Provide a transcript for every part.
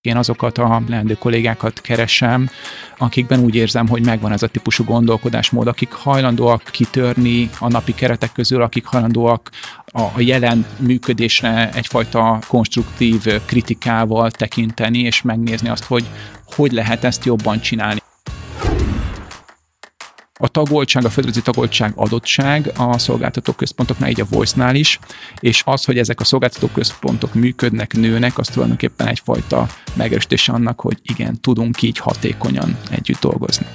Én azokat a leendő kollégákat keresem, akikben úgy érzem, hogy megvan ez a típusú gondolkodásmód, akik hajlandóak kitörni a napi keretek közül, akik hajlandóak a jelen működésre egyfajta konstruktív kritikával tekinteni, és megnézni azt, hogy hogy lehet ezt jobban csinálni. A tagoltság, a földrajzi tagoltság adottság a szolgáltató központoknál, így a Voice-nál is, és az, hogy ezek a szolgáltató központok működnek, nőnek, az tulajdonképpen egyfajta megerősítés annak, hogy igen, tudunk így hatékonyan együtt dolgozni.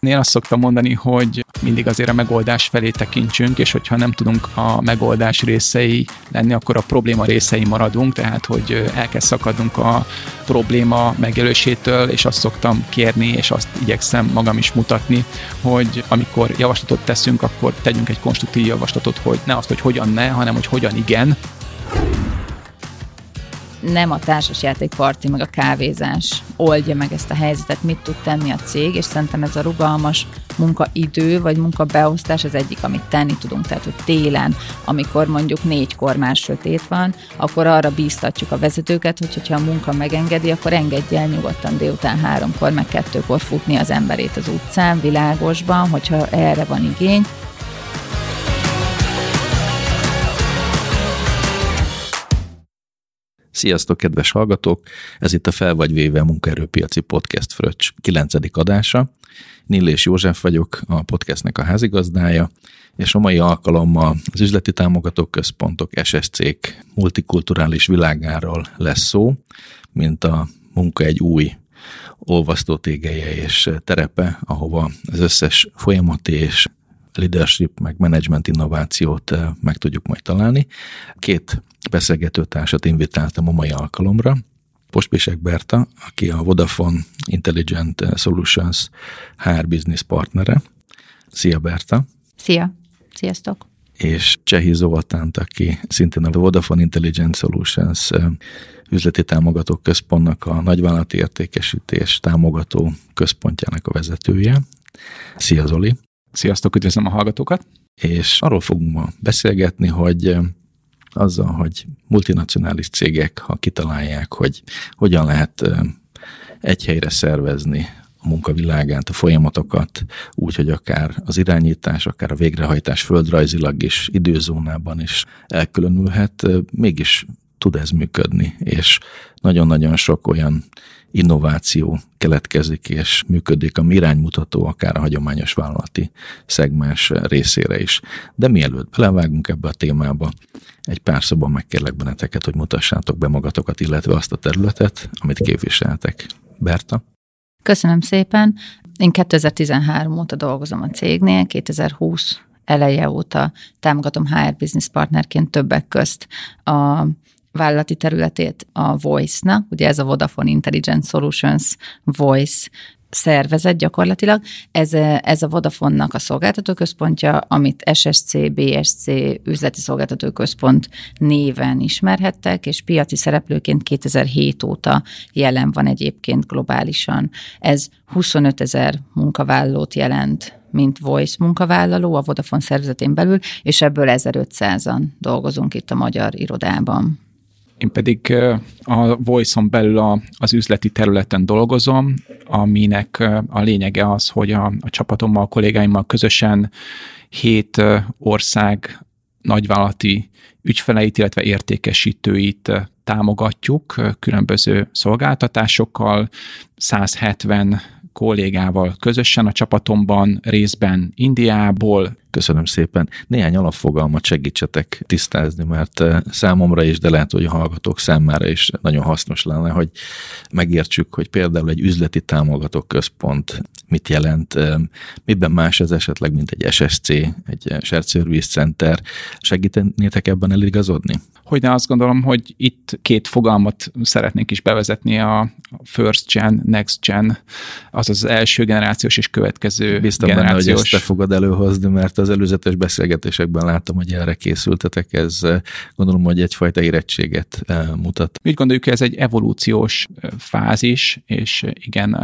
Én azt szoktam mondani, hogy mindig azért a megoldás felé tekintsünk, és hogyha nem tudunk a megoldás részei lenni, akkor a probléma részei maradunk, tehát hogy el kell szakadnunk a probléma megjelölésétől, és azt szoktam kérni, és azt igyekszem magam is mutatni, hogy amikor javaslatot teszünk, akkor tegyünk egy konstruktív javaslatot, hogy ne azt, hogy hogyan ne, hanem hogy hogyan igen, nem a társasjáték parti, meg a kávézás oldja meg ezt a helyzetet, mit tud tenni a cég, és szerintem ez a rugalmas munkaidő, vagy munkabeosztás az egyik, amit tenni tudunk. Tehát, hogy télen, amikor mondjuk négykor már sötét van, akkor arra bíztatjuk a vezetőket, hogy hogyha a munka megengedi, akkor engedje el nyugodtan délután háromkor, meg kettőkor futni az emberét az utcán, világosban, hogyha erre van igény, Sziasztok, kedves hallgatók! Ez itt a Fel vagy véve munkaerőpiaci podcast Fröccs 9. adása. Nillés József vagyok, a podcastnek a házigazdája, és a mai alkalommal az üzleti támogatók központok, SSC-k multikulturális világáról lesz szó, mint a munka egy új olvasztótégeje és terepe, ahova az összes folyamati és leadership, meg management innovációt eh, meg tudjuk majd találni. Két beszélgetőtársat invitáltam a mai alkalomra. Pospések Berta, aki a Vodafone Intelligent Solutions HR Business partnere. Szia Berta! Szia! Sziasztok! És Csehi Zoltánt, aki szintén a Vodafone Intelligent Solutions eh, üzleti támogatók központnak a nagyvállalati értékesítés támogató központjának a vezetője. Szia Zoli! Sziasztok, üdvözlöm a hallgatókat! És arról fogunk ma beszélgetni, hogy azzal, hogy multinacionális cégek, ha kitalálják, hogy hogyan lehet eh, egy helyre szervezni a munkavilágát, a folyamatokat, úgy, hogy akár az irányítás, akár a végrehajtás földrajzilag is, időzónában is elkülönülhet, mégis tud ez működni, és nagyon-nagyon sok olyan innováció keletkezik és működik, ami iránymutató akár a hagyományos vállalati szegmens részére is. De mielőtt belevágunk ebbe a témába, egy pár szóban megkérlek benneteket, hogy mutassátok be magatokat, illetve azt a területet, amit képviseltek. Berta? Köszönöm szépen. Én 2013 óta dolgozom a cégnél, 2020 eleje óta támogatom HR business partnerként többek közt a vállalati területét a Voice-nak, ugye ez a Vodafone Intelligent Solutions Voice szervezet gyakorlatilag. Ez, ez a Vodafone-nak a szolgáltatóközpontja, amit SSC, BSC üzleti szolgáltatóközpont néven ismerhettek, és piaci szereplőként 2007 óta jelen van egyébként globálisan. Ez 25 ezer munkavállalót jelent mint Voice munkavállaló a Vodafone szervezetén belül, és ebből 1500-an dolgozunk itt a magyar irodában én pedig a Voice-on belül a, az üzleti területen dolgozom, aminek a lényege az, hogy a, a csapatommal, a kollégáimmal közösen hét ország nagyvállalati ügyfeleit, illetve értékesítőit támogatjuk különböző szolgáltatásokkal, 170 kollégával közösen a csapatomban, részben Indiából. Köszönöm szépen. Néhány alapfogalmat segítsetek tisztázni, mert eh, számomra is, de lehet, hogy a hallgatók számára is nagyon hasznos lenne, hogy megértsük, hogy például egy üzleti támogató központ mit jelent, eh, miben más ez esetleg, mint egy SSC, egy Shared Service Center. Segítenétek ebben eligazodni? hogy azt gondolom, hogy itt két fogalmat szeretnénk is bevezetni, a first gen, next gen, az az első generációs és következő Biztos generációs. benne, hogy ezt te fogod előhozni, mert az előzetes beszélgetésekben láttam, hogy erre készültetek, ez gondolom, hogy egyfajta érettséget eh, mutat. Úgy gondoljuk, ez egy evolúciós eh, fázis, és eh, igen,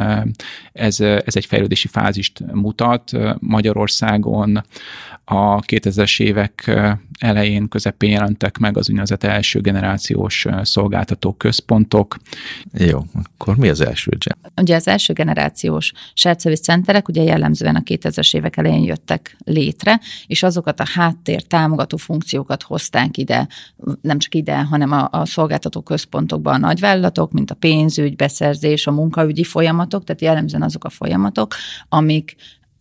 ez, ez egy fejlődési fázist mutat. Magyarországon a 2000-es évek elején, közepén jelentek meg az úgynevezett első generációs szolgáltató központok. Jó, akkor mi az első gen? Ugye az első generációs shared service centerek ugye jellemzően a 2000-es évek elején jöttek létre, és azokat a háttér támogató funkciókat hozták ide, nem csak ide, hanem a, a szolgáltató központokban a nagyvállalatok, mint a pénzügy, beszerzés, a munkaügyi folyamatok, tehát jellemzően azok a folyamatok, amik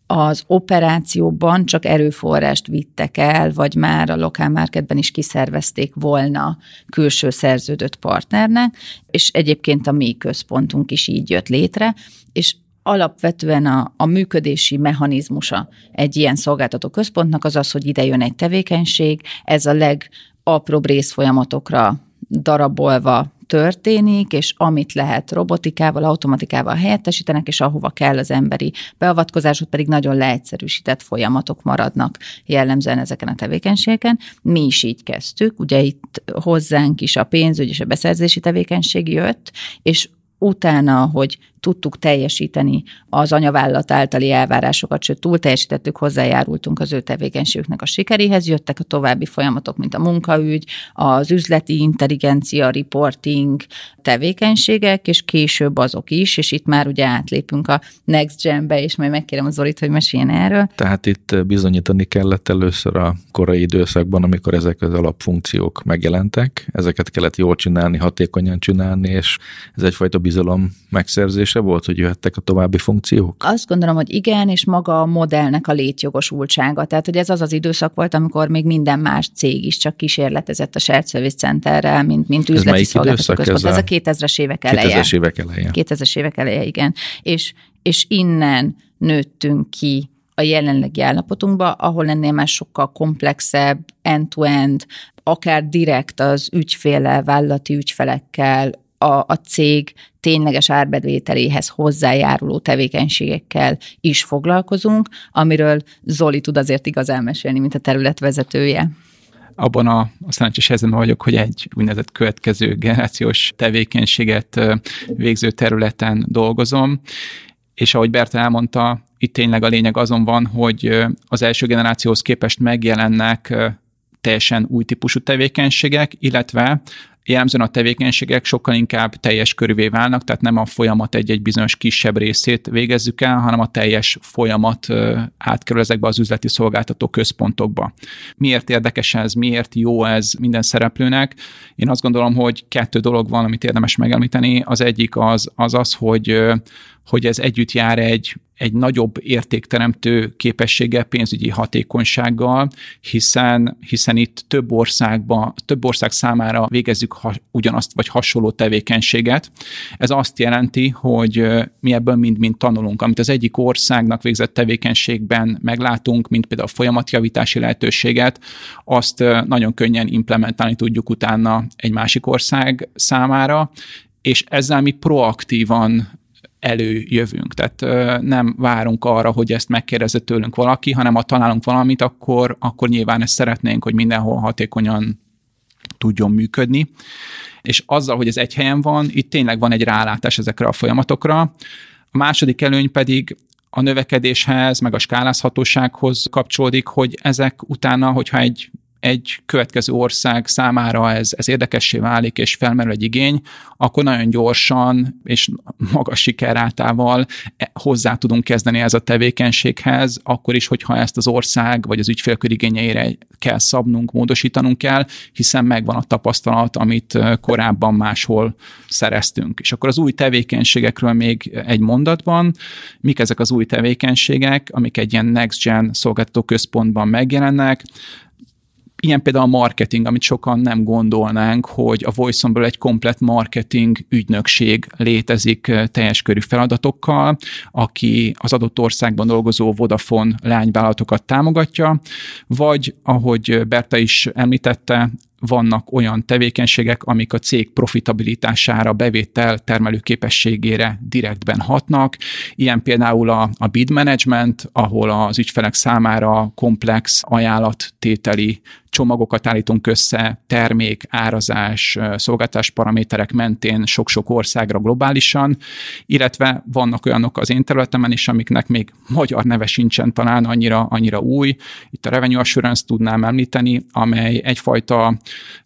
az operációban csak erőforrást vittek el, vagy már a lokál marketben is kiszervezték volna külső szerződött partnernek, és egyébként a mi központunk is így jött létre, és alapvetően a, a működési mechanizmusa egy ilyen szolgáltató központnak az az, hogy ide jön egy tevékenység, ez a legapróbb részfolyamatokra darabolva történik, és amit lehet robotikával, automatikával helyettesítenek, és ahova kell az emberi beavatkozás, ott pedig nagyon leegyszerűsített folyamatok maradnak jellemzően ezeken a tevékenységeken. Mi is így kezdtük, ugye itt hozzánk is a pénzügy és a beszerzési tevékenység jött, és utána, hogy tudtuk teljesíteni az anyavállalat általi elvárásokat, sőt túl teljesítettük, hozzájárultunk az ő tevékenységüknek a sikeréhez, jöttek a további folyamatok, mint a munkaügy, az üzleti intelligencia, reporting tevékenységek, és később azok is, és itt már ugye átlépünk a Next Gen-be, és majd megkérem az Zorit, hogy meséljen erről. Tehát itt bizonyítani kellett először a korai időszakban, amikor ezek az alapfunkciók megjelentek, ezeket kellett jól csinálni, hatékonyan csinálni, és ez egyfajta bizalom megszerzés érzése volt, hogy jöhettek a további funkciók? Azt gondolom, hogy igen, és maga a modellnek a létjogosultsága. Tehát, hogy ez az az időszak volt, amikor még minden más cég is csak kísérletezett a Shared Service Centerrel, mint, mint üzleti szolgáltató Ez, ez a 2000-es évek eleje. 2000-es évek eleje. 2000-es évek eleje, igen. És, és innen nőttünk ki a jelenlegi állapotunkba, ahol ennél már sokkal komplexebb, end-to-end, akár direkt az ügyféle, vállalati ügyfelekkel, a, a cég tényleges árbevételéhez hozzájáruló tevékenységekkel is foglalkozunk, amiről Zoli tud azért igazán mesélni, mint a területvezetője abban a, a szerencsés helyzetben vagyok, hogy egy úgynevezett következő generációs tevékenységet végző területen dolgozom, és ahogy Berta elmondta, itt tényleg a lényeg azon van, hogy az első generációhoz képest megjelennek teljesen új típusú tevékenységek, illetve jellemzően a tevékenységek sokkal inkább teljes körülvé válnak, tehát nem a folyamat egy-egy bizonyos kisebb részét végezzük el, hanem a teljes folyamat átkerül ezekbe az üzleti szolgáltató központokba. Miért érdekes ez, miért jó ez minden szereplőnek? Én azt gondolom, hogy kettő dolog van, amit érdemes megemlíteni. Az egyik az az, az hogy hogy ez együtt jár egy, egy nagyobb értékteremtő képességgel, pénzügyi hatékonysággal, hiszen, hiszen itt több országban, több ország számára végezzük ha, ugyanazt vagy hasonló tevékenységet. Ez azt jelenti, hogy mi ebből mind-mind tanulunk. Amit az egyik országnak végzett tevékenységben meglátunk, mint például a folyamatjavítási lehetőséget, azt nagyon könnyen implementálni tudjuk utána egy másik ország számára, és ezzel mi proaktívan előjövünk. Tehát nem várunk arra, hogy ezt megkérdezze tőlünk valaki, hanem ha találunk valamit, akkor, akkor nyilván ezt szeretnénk, hogy mindenhol hatékonyan tudjon működni. És azzal, hogy ez egy helyen van, itt tényleg van egy rálátás ezekre a folyamatokra. A második előny pedig a növekedéshez, meg a skálázhatósághoz kapcsolódik, hogy ezek utána, hogyha egy egy következő ország számára ez, ez érdekessé válik, és felmerül egy igény, akkor nagyon gyorsan és magas sikerátával e, hozzá tudunk kezdeni ez a tevékenységhez, akkor is, hogyha ezt az ország vagy az ügyfélkör igényeire kell szabnunk, módosítanunk kell, hiszen megvan a tapasztalat, amit korábban máshol szereztünk. És akkor az új tevékenységekről még egy mondatban, mik ezek az új tevékenységek, amik egy ilyen next gen szolgáltató központban megjelennek, Ilyen például a marketing, amit sokan nem gondolnánk, hogy a voice egy komplet marketing ügynökség létezik teljes körű feladatokkal, aki az adott országban dolgozó Vodafone lányvállalatokat támogatja, vagy ahogy Berta is említette, vannak olyan tevékenységek, amik a cég profitabilitására, bevétel termelő képességére direktben hatnak. Ilyen például a, a bid management, ahol az ügyfelek számára komplex ajánlattételi csomagokat állítunk össze, termék, árazás, szolgáltás paraméterek mentén sok-sok országra globálisan, illetve vannak olyanok az én területemen is, amiknek még magyar neve sincsen talán annyira, annyira új. Itt a Revenue Assurance tudnám említeni, amely egyfajta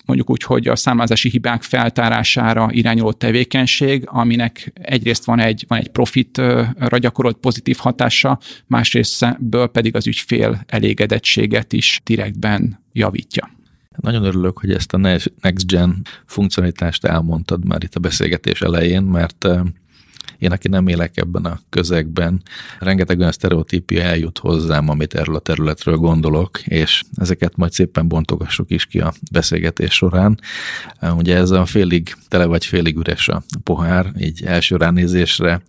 mondjuk úgy, hogy a számlázási hibák feltárására irányuló tevékenység, aminek egyrészt van egy, van egy profitra gyakorolt pozitív hatása, másrésztből pedig az ügyfél elégedettséget is direktben javítja. Nagyon örülök, hogy ezt a Next Gen funkcionalitást elmondtad már itt a beszélgetés elején, mert én, aki nem élek ebben a közegben, rengeteg olyan sztereotípia eljut hozzám, amit erről a területről gondolok, és ezeket majd szépen bontogassuk is ki a beszélgetés során. Ugye ez a félig tele vagy félig üres a pohár, így első ránézésre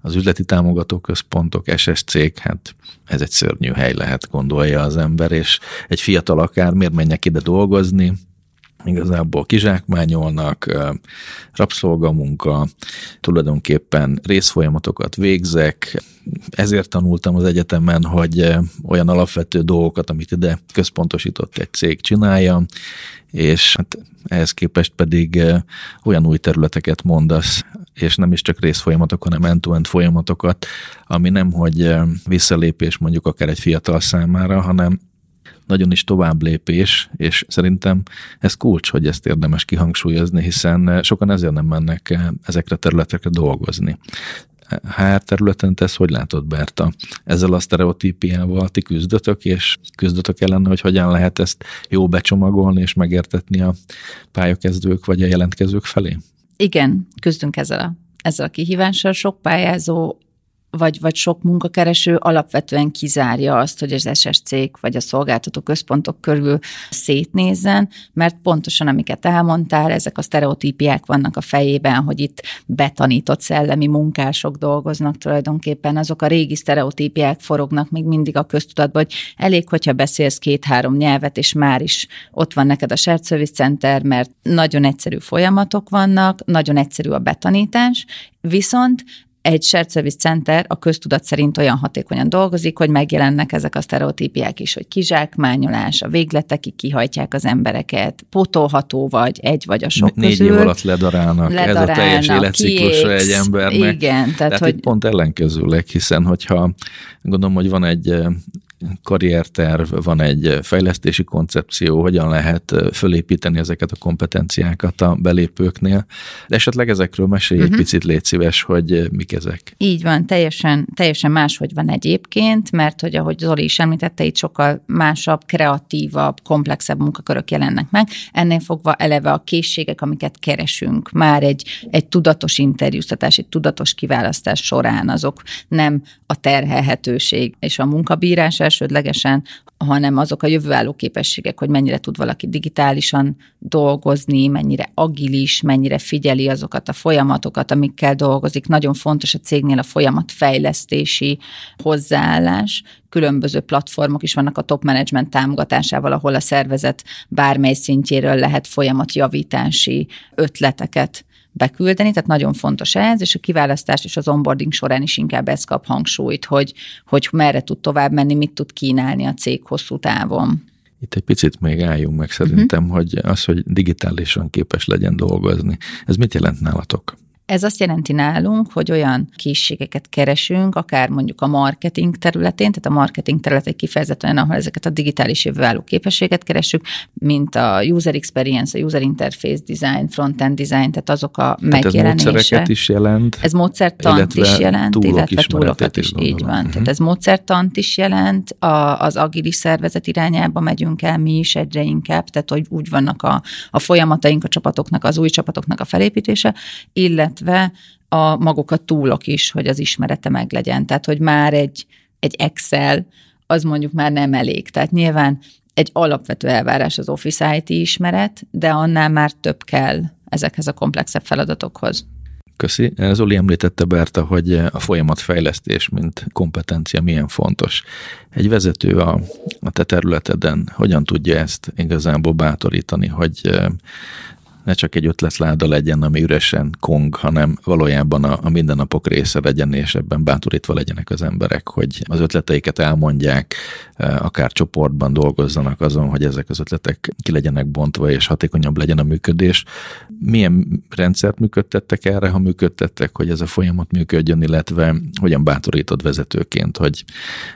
az üzleti támogató központok, SSC-k, hát ez egy szörnyű hely lehet, gondolja az ember, és egy fiatal akár miért menjek ide dolgozni, igazából kizsákmányolnak, rabszolgamunka, tulajdonképpen részfolyamatokat végzek, ezért tanultam az egyetemen, hogy olyan alapvető dolgokat, amit ide központosított egy cég csinálja, és hát ehhez képest pedig olyan új területeket mondasz, és nem is csak részfolyamatok, hanem end-to-end folyamatokat, ami nem, hogy visszalépés mondjuk akár egy fiatal számára, hanem nagyon is tovább lépés, és szerintem ez kulcs, hogy ezt érdemes kihangsúlyozni, hiszen sokan ezért nem mennek ezekre a területekre dolgozni. HR területen te ezt hogy látod, Berta? Ezzel a sztereotípiával ti küzdötök, és küzdötök ellen, hogy hogyan lehet ezt jó becsomagolni és megértetni a pályakezdők vagy a jelentkezők felé? Igen, küzdünk ezzel a, ezzel a kihívással. Sok pályázó vagy, vagy sok munkakereső alapvetően kizárja azt, hogy az SSC vagy a szolgáltató központok körül szétnézzen, mert pontosan amiket elmondtál, ezek a sztereotípiák vannak a fejében, hogy itt betanított szellemi munkások dolgoznak tulajdonképpen, azok a régi sztereotípiák forognak még mindig a köztudatban, hogy elég, hogyha beszélsz két-három nyelvet, és már is ott van neked a Shared Service Center, mert nagyon egyszerű folyamatok vannak, nagyon egyszerű a betanítás, viszont egy shared service center a köztudat szerint olyan hatékonyan dolgozik, hogy megjelennek ezek a sztereotípiák is, hogy kizsákmányolás, a végletekig kihajtják az embereket, potolható vagy, egy vagy a sok Négy közül. év alatt ledarálnak, ledarálnak ez a teljes életciklusa egy embernek. Igen, tehát, tehát hogy... pont ellenkezőleg, hiszen hogyha gondolom, hogy van egy karrierterv, van egy fejlesztési koncepció, hogyan lehet fölépíteni ezeket a kompetenciákat a belépőknél. De esetleg ezekről mesélj uh-huh. egy mhm. picit, légy szíves, hogy mik ezek. Így van, teljesen, teljesen máshogy van egyébként, mert hogy ahogy Zoli is említette, itt sokkal másabb, kreatívabb, komplexebb munkakörök jelennek meg. Ennél fogva eleve a készségek, amiket keresünk, már egy, egy tudatos interjúztatás, egy tudatos kiválasztás során azok nem a terhelhetőség és a munkabírás elsődlegesen, hanem azok a jövőálló képességek, hogy mennyire tud valaki digitálisan dolgozni, mennyire agilis, mennyire figyeli azokat a folyamatokat, amikkel dolgozik. Nagyon fontos a cégnél a folyamatfejlesztési hozzáállás. Különböző platformok is vannak a top management támogatásával, ahol a szervezet bármely szintjéről lehet folyamatjavítási ötleteket beküldeni, tehát nagyon fontos ez, és a kiválasztás és az onboarding során is inkább ez kap hangsúlyt, hogy, hogy merre tud tovább menni, mit tud kínálni a cég hosszú távon. Itt egy picit még álljunk meg szerintem, uh-huh. hogy az, hogy digitálisan képes legyen dolgozni. Ez mit jelent nálatok? Ez azt jelenti nálunk, hogy olyan készségeket keresünk, akár mondjuk a marketing területén, tehát a marketing terület egy kifejezetten ahol ezeket a digitális jövőálló képességet keresünk, mint a user experience, a user interface design, front-end design, tehát azok a tehát megjelenések. Ez is jelent. Ez módszertant is jelent, illetve túlokat is, is így van. Uh-huh. Tehát ez módszertant is jelent, a, az agilis szervezet irányába megyünk el mi is egyre inkább, tehát hogy úgy vannak a, a folyamataink a csapatoknak, az új csapatoknak a felépítése, illetve illetve a maguk a túlok is, hogy az ismerete meg legyen. Tehát, hogy már egy, egy Excel, az mondjuk már nem elég. Tehát nyilván egy alapvető elvárás az Office IT ismeret, de annál már több kell ezekhez a komplexebb feladatokhoz. Köszi. Zoli említette Berta, hogy a folyamatfejlesztés, mint kompetencia milyen fontos. Egy vezető a, a te területeden hogyan tudja ezt igazából bátorítani, hogy ne csak egy ötletláda legyen, ami üresen kong, hanem valójában a, a mindennapok része legyen, és ebben bátorítva legyenek az emberek, hogy az ötleteiket elmondják, akár csoportban dolgozzanak azon, hogy ezek az ötletek ki legyenek bontva, és hatékonyabb legyen a működés. Milyen rendszert működtettek erre, ha működtettek, hogy ez a folyamat működjön, illetve hogyan bátorítod vezetőként, hogy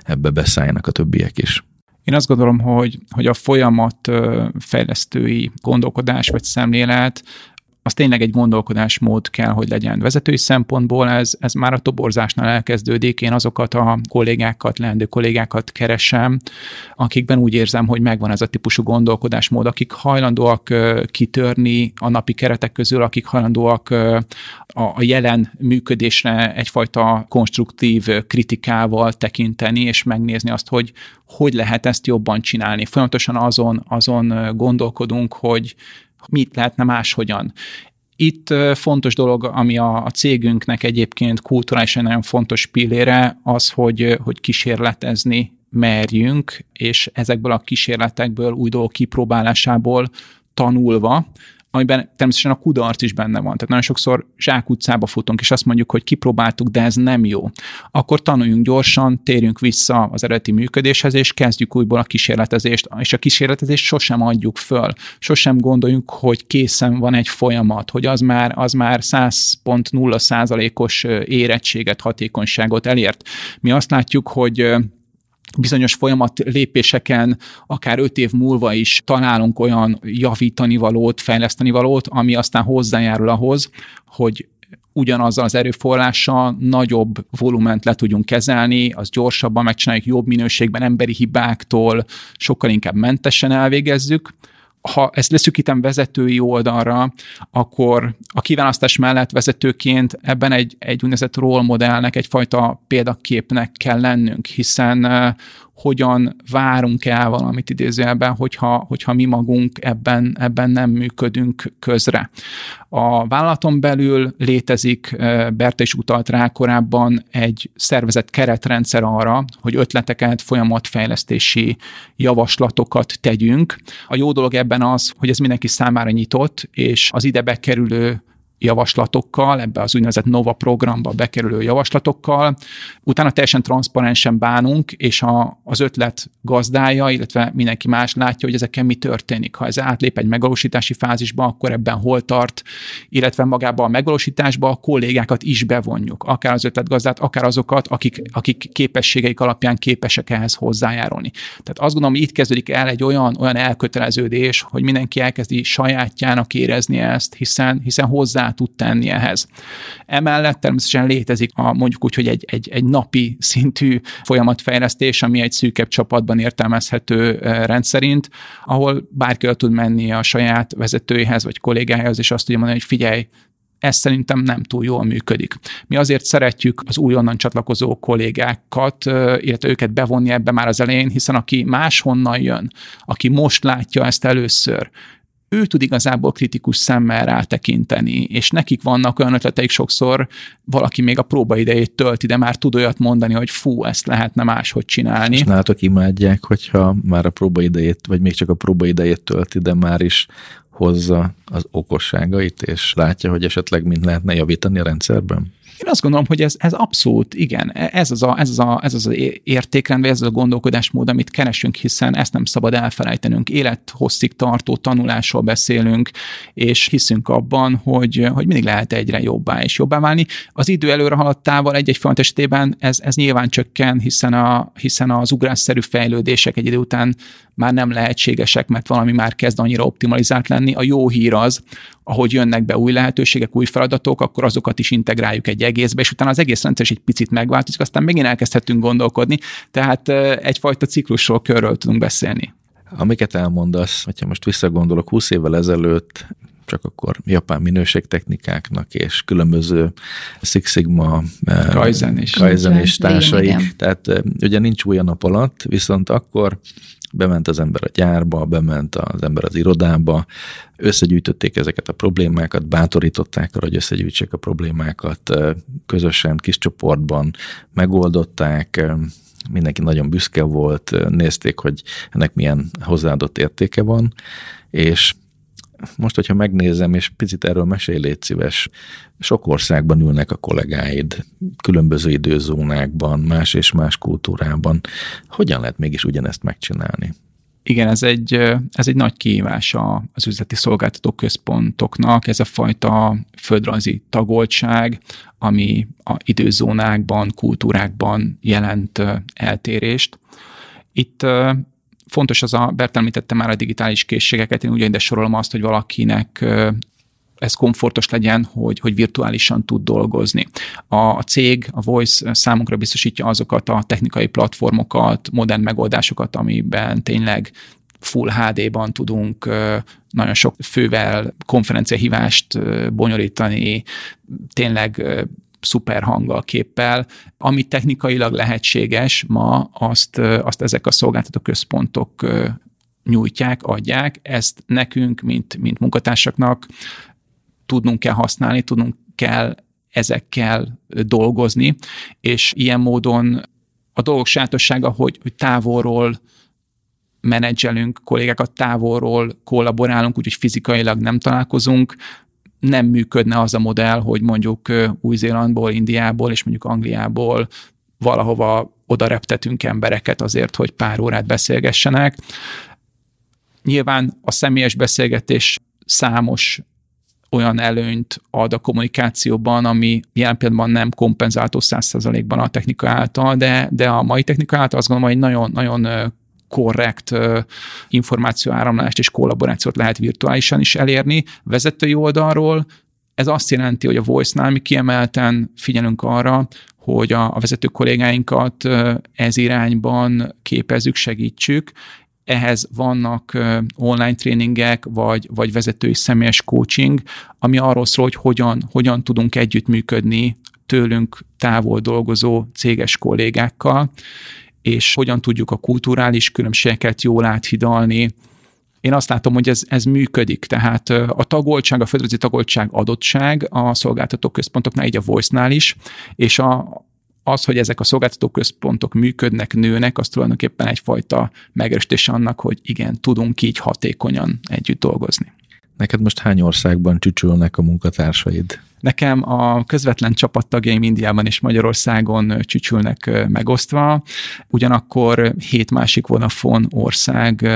ebbe beszálljanak a többiek is? Én azt gondolom, hogy, hogy a folyamat fejlesztői gondolkodás vagy szemlélet az tényleg egy gondolkodásmód kell, hogy legyen. Vezetői szempontból ez, ez már a toborzásnál elkezdődik. Én azokat a kollégákat, leendő kollégákat keresem, akikben úgy érzem, hogy megvan ez a típusú gondolkodásmód, akik hajlandóak kitörni a napi keretek közül, akik hajlandóak a jelen működésre egyfajta konstruktív kritikával tekinteni, és megnézni azt, hogy hogy lehet ezt jobban csinálni. Folyamatosan azon, azon gondolkodunk, hogy mit lehetne máshogyan. Itt fontos dolog, ami a, a cégünknek egyébként kulturálisan nagyon fontos pillére, az, hogy, hogy kísérletezni merjünk, és ezekből a kísérletekből, új dolgok kipróbálásából tanulva amiben természetesen a kudarc is benne van. Tehát nagyon sokszor zsákutcába futunk, és azt mondjuk, hogy kipróbáltuk, de ez nem jó. Akkor tanuljunk gyorsan, térjünk vissza az eredeti működéshez, és kezdjük újból a kísérletezést. És a kísérletezést sosem adjuk föl. Sosem gondoljunk, hogy készen van egy folyamat, hogy az már, az már 100.0 százalékos érettséget, hatékonyságot elért. Mi azt látjuk, hogy bizonyos folyamat lépéseken akár öt év múlva is találunk olyan javítani valót, fejleszteni valót, ami aztán hozzájárul ahhoz, hogy ugyanazzal az erőforrással nagyobb volument le tudjunk kezelni, az gyorsabban megcsináljuk, jobb minőségben, emberi hibáktól, sokkal inkább mentesen elvégezzük, ha ezt leszűkítem vezetői oldalra, akkor a kiválasztás mellett vezetőként ebben egy, egy úgynevezett role modellnek, egyfajta példaképnek kell lennünk, hiszen hogyan várunk el valamit idézőjelben, hogyha, hogyha mi magunk ebben, ebben nem működünk közre. A vállalaton belül létezik, Berta is utalt rá korábban, egy szervezett keretrendszer arra, hogy ötleteket, folyamatfejlesztési javaslatokat tegyünk. A jó dolog ebben az, hogy ez mindenki számára nyitott, és az ide bekerülő javaslatokkal, ebbe az úgynevezett Nova programba bekerülő javaslatokkal. Utána teljesen transzparensen bánunk, és a, az ötlet gazdája, illetve mindenki más látja, hogy ezekkel mi történik. Ha ez átlép egy megvalósítási fázisba, akkor ebben hol tart, illetve magába a megvalósításba a kollégákat is bevonjuk. Akár az ötletgazdát, akár azokat, akik, akik képességeik alapján képesek ehhez hozzájárulni. Tehát azt gondolom, hogy itt kezdődik el egy olyan, olyan elköteleződés, hogy mindenki elkezdi sajátjának érezni ezt, hiszen, hiszen hozzá tud tenni ehhez. Emellett természetesen létezik a mondjuk úgy, hogy egy, egy, egy napi szintű folyamatfejlesztés, ami egy szűkebb csapatban értelmezhető rendszerint, ahol bárki tud menni a saját vezetőjéhez vagy kollégájához, és azt tudja mondani, hogy figyelj, ez szerintem nem túl jól működik. Mi azért szeretjük az újonnan csatlakozó kollégákat, illetve őket bevonni ebbe már az elején, hiszen aki máshonnan jön, aki most látja ezt először, ő tud igazából kritikus szemmel rátekinteni, és nekik vannak olyan ötleteik sokszor, valaki még a próbaidejét tölti, de már tud olyat mondani, hogy fú, ezt lehetne máshogy csinálni. És nálatok imádják, hogyha már a próbaidejét, vagy még csak a próbaidejét tölti, de már is hozza az okosságait, és látja, hogy esetleg mind lehetne javítani a rendszerben? Én azt gondolom, hogy ez, ez abszolút, igen, ez az, a, ez, az a, ez az a értékrend, vagy ez az a gondolkodásmód, amit keresünk, hiszen ezt nem szabad elfelejtenünk. Élethosszig tartó tanulásról beszélünk, és hiszünk abban, hogy, hogy mindig lehet egyre jobbá és jobbá válni. Az idő előre haladtával egy-egy folyamat esetében ez, ez nyilván csökken, hiszen, a, hiszen az ugrásszerű fejlődések egy idő után már nem lehetségesek, mert valami már kezd annyira optimalizált lenni. A jó hír az, ahogy jönnek be új lehetőségek, új feladatok, akkor azokat is integráljuk egy egészbe, és utána az egész rendszer is egy picit megváltozik, aztán megint elkezdhetünk gondolkodni, tehát egyfajta ciklusról, körről tudunk beszélni. Amiket elmondasz, hogyha most visszagondolok 20 évvel ezelőtt, csak akkor japán minőségtechnikáknak és különböző Six Sigma Kaizen és, Kaizen és társai. Tehát ugye nincs új a nap alatt, viszont akkor bement az ember a gyárba, bement az ember az irodába, összegyűjtötték ezeket a problémákat, bátorították arra, hogy összegyűjtsék a problémákat, közösen, kis csoportban megoldották, mindenki nagyon büszke volt, nézték, hogy ennek milyen hozzáadott értéke van, és most, hogyha megnézem, és picit erről mesélj, légy szíves, sok országban ülnek a kollégáid, különböző időzónákban, más és más kultúrában. Hogyan lehet mégis ugyanezt megcsinálni? Igen, ez egy, ez egy nagy kihívás az üzleti szolgáltató központoknak, ez a fajta földrajzi tagoltság, ami a időzónákban, kultúrákban jelent eltérést. Itt fontos az a, Bert említette már a digitális készségeket, én ugyanide sorolom azt, hogy valakinek ez komfortos legyen, hogy, hogy virtuálisan tud dolgozni. A, a cég, a Voice számunkra biztosítja azokat a technikai platformokat, modern megoldásokat, amiben tényleg full HD-ban tudunk nagyon sok fővel konferenciahívást bonyolítani, tényleg szuper hanggal, képpel, ami technikailag lehetséges ma, azt, azt ezek a szolgáltató központok nyújtják, adják, ezt nekünk, mint, mint munkatársaknak tudnunk kell használni, tudnunk kell ezekkel dolgozni, és ilyen módon a dolgok sajátossága, hogy, hogy távolról menedzselünk, kollégákat távolról kollaborálunk, úgyhogy fizikailag nem találkozunk, nem működne az a modell, hogy mondjuk Új-Zélandból, Indiából és mondjuk Angliából valahova oda reptetünk embereket azért, hogy pár órát beszélgessenek. Nyilván a személyes beszélgetés számos olyan előnyt ad a kommunikációban, ami jelen pillanatban nem kompenzáltó 100%-ban a technika által, de, de a mai technika által azt gondolom, hogy nagyon, nagyon korrekt információáramlást és kollaborációt lehet virtuálisan is elérni. Vezetői oldalról ez azt jelenti, hogy a Voice-nál mi kiemelten figyelünk arra, hogy a, a vezető kollégáinkat ez irányban képezzük, segítsük, ehhez vannak online tréningek, vagy, vagy vezetői személyes coaching, ami arról szól, hogy hogyan, hogyan tudunk együttműködni tőlünk távol dolgozó céges kollégákkal, és hogyan tudjuk a kulturális különbségeket jól áthidalni. Én azt látom, hogy ez, ez működik, tehát a tagoltság, a földrajzi tagoltság adottság a szolgáltató központoknál, így a Voice-nál is, és a, az, hogy ezek a szolgáltató központok működnek, nőnek, az tulajdonképpen egyfajta megerősítés annak, hogy igen, tudunk így hatékonyan együtt dolgozni. Neked most hány országban csücsülnek a munkatársaid? Nekem a közvetlen csapattagjaim Indiában és Magyarországon csücsülnek megosztva, ugyanakkor hét másik Vodafone ország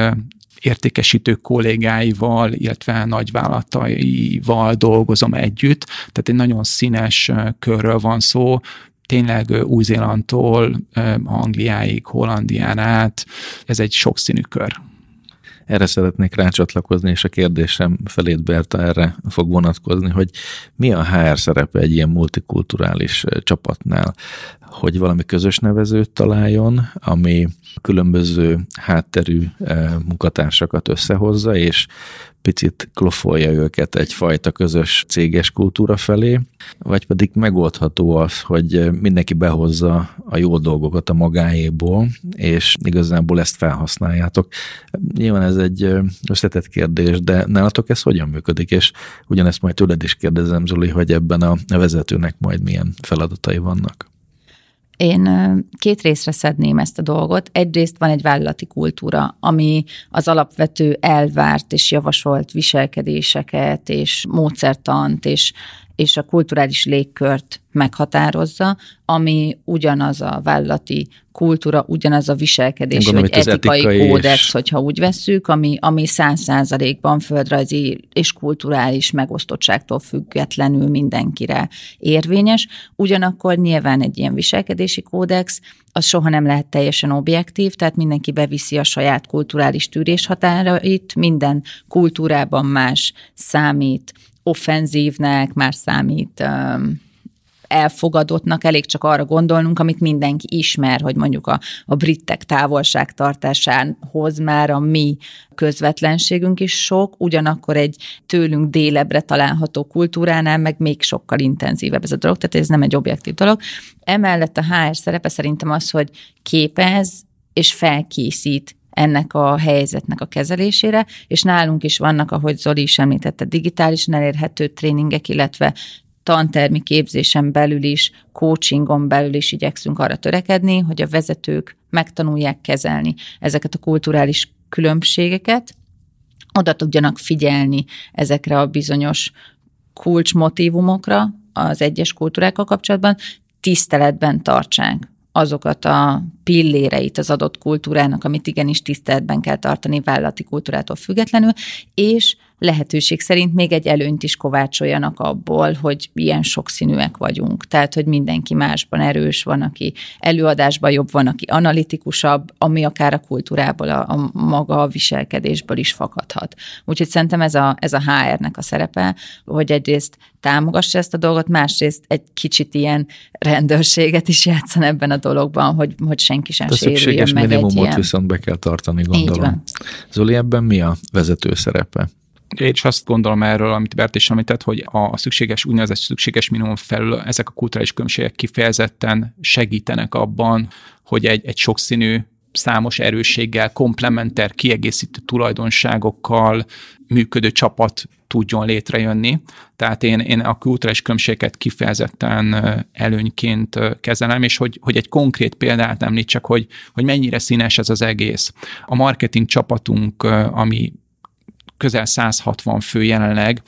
értékesítő kollégáival, illetve nagyvállalataival dolgozom együtt, tehát egy nagyon színes körről van szó, tényleg Új-Zélandtól Angliáig, Hollandián át, ez egy sokszínű kör. Erre szeretnék rácsatlakozni, és a kérdésem felét Berta erre fog vonatkozni, hogy mi a HR szerepe egy ilyen multikulturális csapatnál? Hogy valami közös nevezőt találjon, ami különböző hátterű munkatársakat összehozza, és picit klofolja őket egyfajta közös céges kultúra felé, vagy pedig megoldható az, hogy mindenki behozza a jó dolgokat a magáéból, és igazából ezt felhasználjátok. Nyilván ez egy összetett kérdés, de nálatok ez hogyan működik, és ugyanezt majd tőled is kérdezem, Zoli, hogy ebben a vezetőnek majd milyen feladatai vannak. Én két részre szedném ezt a dolgot. Egyrészt van egy vállalati kultúra, ami az alapvető elvárt és javasolt viselkedéseket és módszertant és és a kulturális légkört meghatározza, ami ugyanaz a vállalati kultúra, ugyanaz a viselkedés, Gondolom, vagy etikai, etikai kódex, és... hogyha úgy vesszük, ami, ami száz százalékban földrajzi és kulturális megosztottságtól függetlenül mindenkire érvényes. Ugyanakkor nyilván egy ilyen viselkedési kódex, az soha nem lehet teljesen objektív, tehát mindenki beviszi a saját kulturális tűrés határait, minden kultúrában más számít, offenzívnek, már számít elfogadottnak, elég csak arra gondolnunk, amit mindenki ismer, hogy mondjuk a, a britek távolságtartásához már a mi közvetlenségünk is sok, ugyanakkor egy tőlünk délebre található kultúránál meg még sokkal intenzívebb ez a dolog, tehát ez nem egy objektív dolog. Emellett a HR szerepe szerintem az, hogy képez és felkészít ennek a helyzetnek a kezelésére, és nálunk is vannak, ahogy Zoli is említette, digitálisan elérhető tréningek, illetve tantermi képzésen belül is, coachingon belül is igyekszünk arra törekedni, hogy a vezetők megtanulják kezelni ezeket a kulturális különbségeket, oda tudjanak figyelni ezekre a bizonyos kulcsmotívumokra az egyes kultúrákkal kapcsolatban, tiszteletben tartsák azokat a pilléreit az adott kultúrának, amit igenis tiszteletben kell tartani vállalati kultúrától függetlenül, és lehetőség szerint még egy előnyt is kovácsoljanak abból, hogy ilyen sokszínűek vagyunk. Tehát, hogy mindenki másban erős, van, aki előadásban jobb, van, aki analitikusabb, ami akár a kultúrából, a, a maga a viselkedésből is fakadhat. Úgyhogy szerintem ez a, ez a HR-nek a szerepe, hogy egyrészt támogassa ezt a dolgot, másrészt egy kicsit ilyen rendőrséget is játszan ebben a dologban, hogy, hogy senki sem sérüljön meg minimumot egy ilyen... viszont be kell tartani, gondolom. Zoli, ebben mi a vezető szerepe? Én is azt gondolom erről, amit Bert is említett, hogy a szükséges, úgynevezett szükséges minimum felül ezek a kulturális különbségek kifejezetten segítenek abban, hogy egy, egy sokszínű számos erősséggel, komplementer, kiegészítő tulajdonságokkal működő csapat tudjon létrejönni. Tehát én, én a kulturális különbségeket kifejezetten előnyként kezelem, és hogy, hogy egy konkrét példát említsek, hogy, hogy mennyire színes ez az egész. A marketing csapatunk, ami közel 160 fő jelenleg.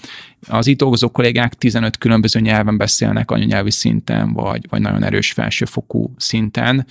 Az itt dolgozó kollégák 15 különböző nyelven beszélnek anyanyelvi szinten, vagy, vagy nagyon erős felsőfokú szinten,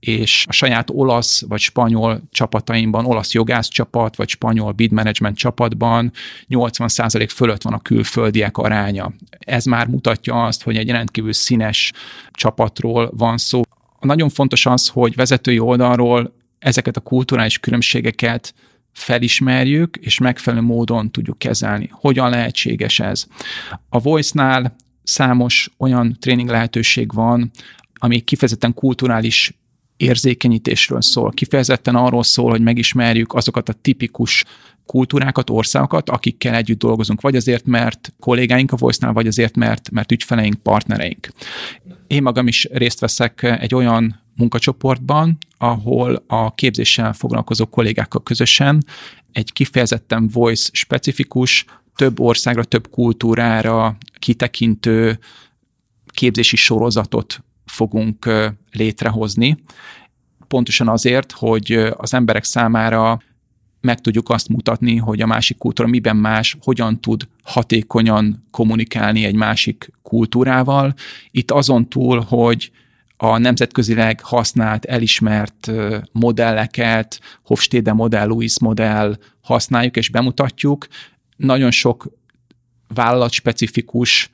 és a saját olasz vagy spanyol csapataimban, olasz jogász csapat, vagy spanyol bid management csapatban 80% fölött van a külföldiek aránya. Ez már mutatja azt, hogy egy rendkívül színes csapatról van szó. Nagyon fontos az, hogy vezetői oldalról ezeket a kulturális különbségeket felismerjük, és megfelelő módon tudjuk kezelni. Hogyan lehetséges ez? A Voice-nál számos olyan tréning lehetőség van, ami kifejezetten kulturális érzékenyítésről szól. Kifejezetten arról szól, hogy megismerjük azokat a tipikus kultúrákat, országokat, akikkel együtt dolgozunk, vagy azért, mert kollégáink a Voice-nál, vagy azért, mert, mert ügyfeleink, partnereink. Én magam is részt veszek egy olyan munkacsoportban, ahol a képzéssel foglalkozó kollégákkal közösen egy kifejezetten voice specifikus, több országra, több kultúrára kitekintő képzési sorozatot fogunk létrehozni. Pontosan azért, hogy az emberek számára meg tudjuk azt mutatni, hogy a másik kultúra miben más, hogyan tud hatékonyan kommunikálni egy másik kultúrával. Itt azon túl, hogy a nemzetközileg használt, elismert modelleket, Hofstede modell, Louis modell használjuk és bemutatjuk. Nagyon sok vállalatspecifikus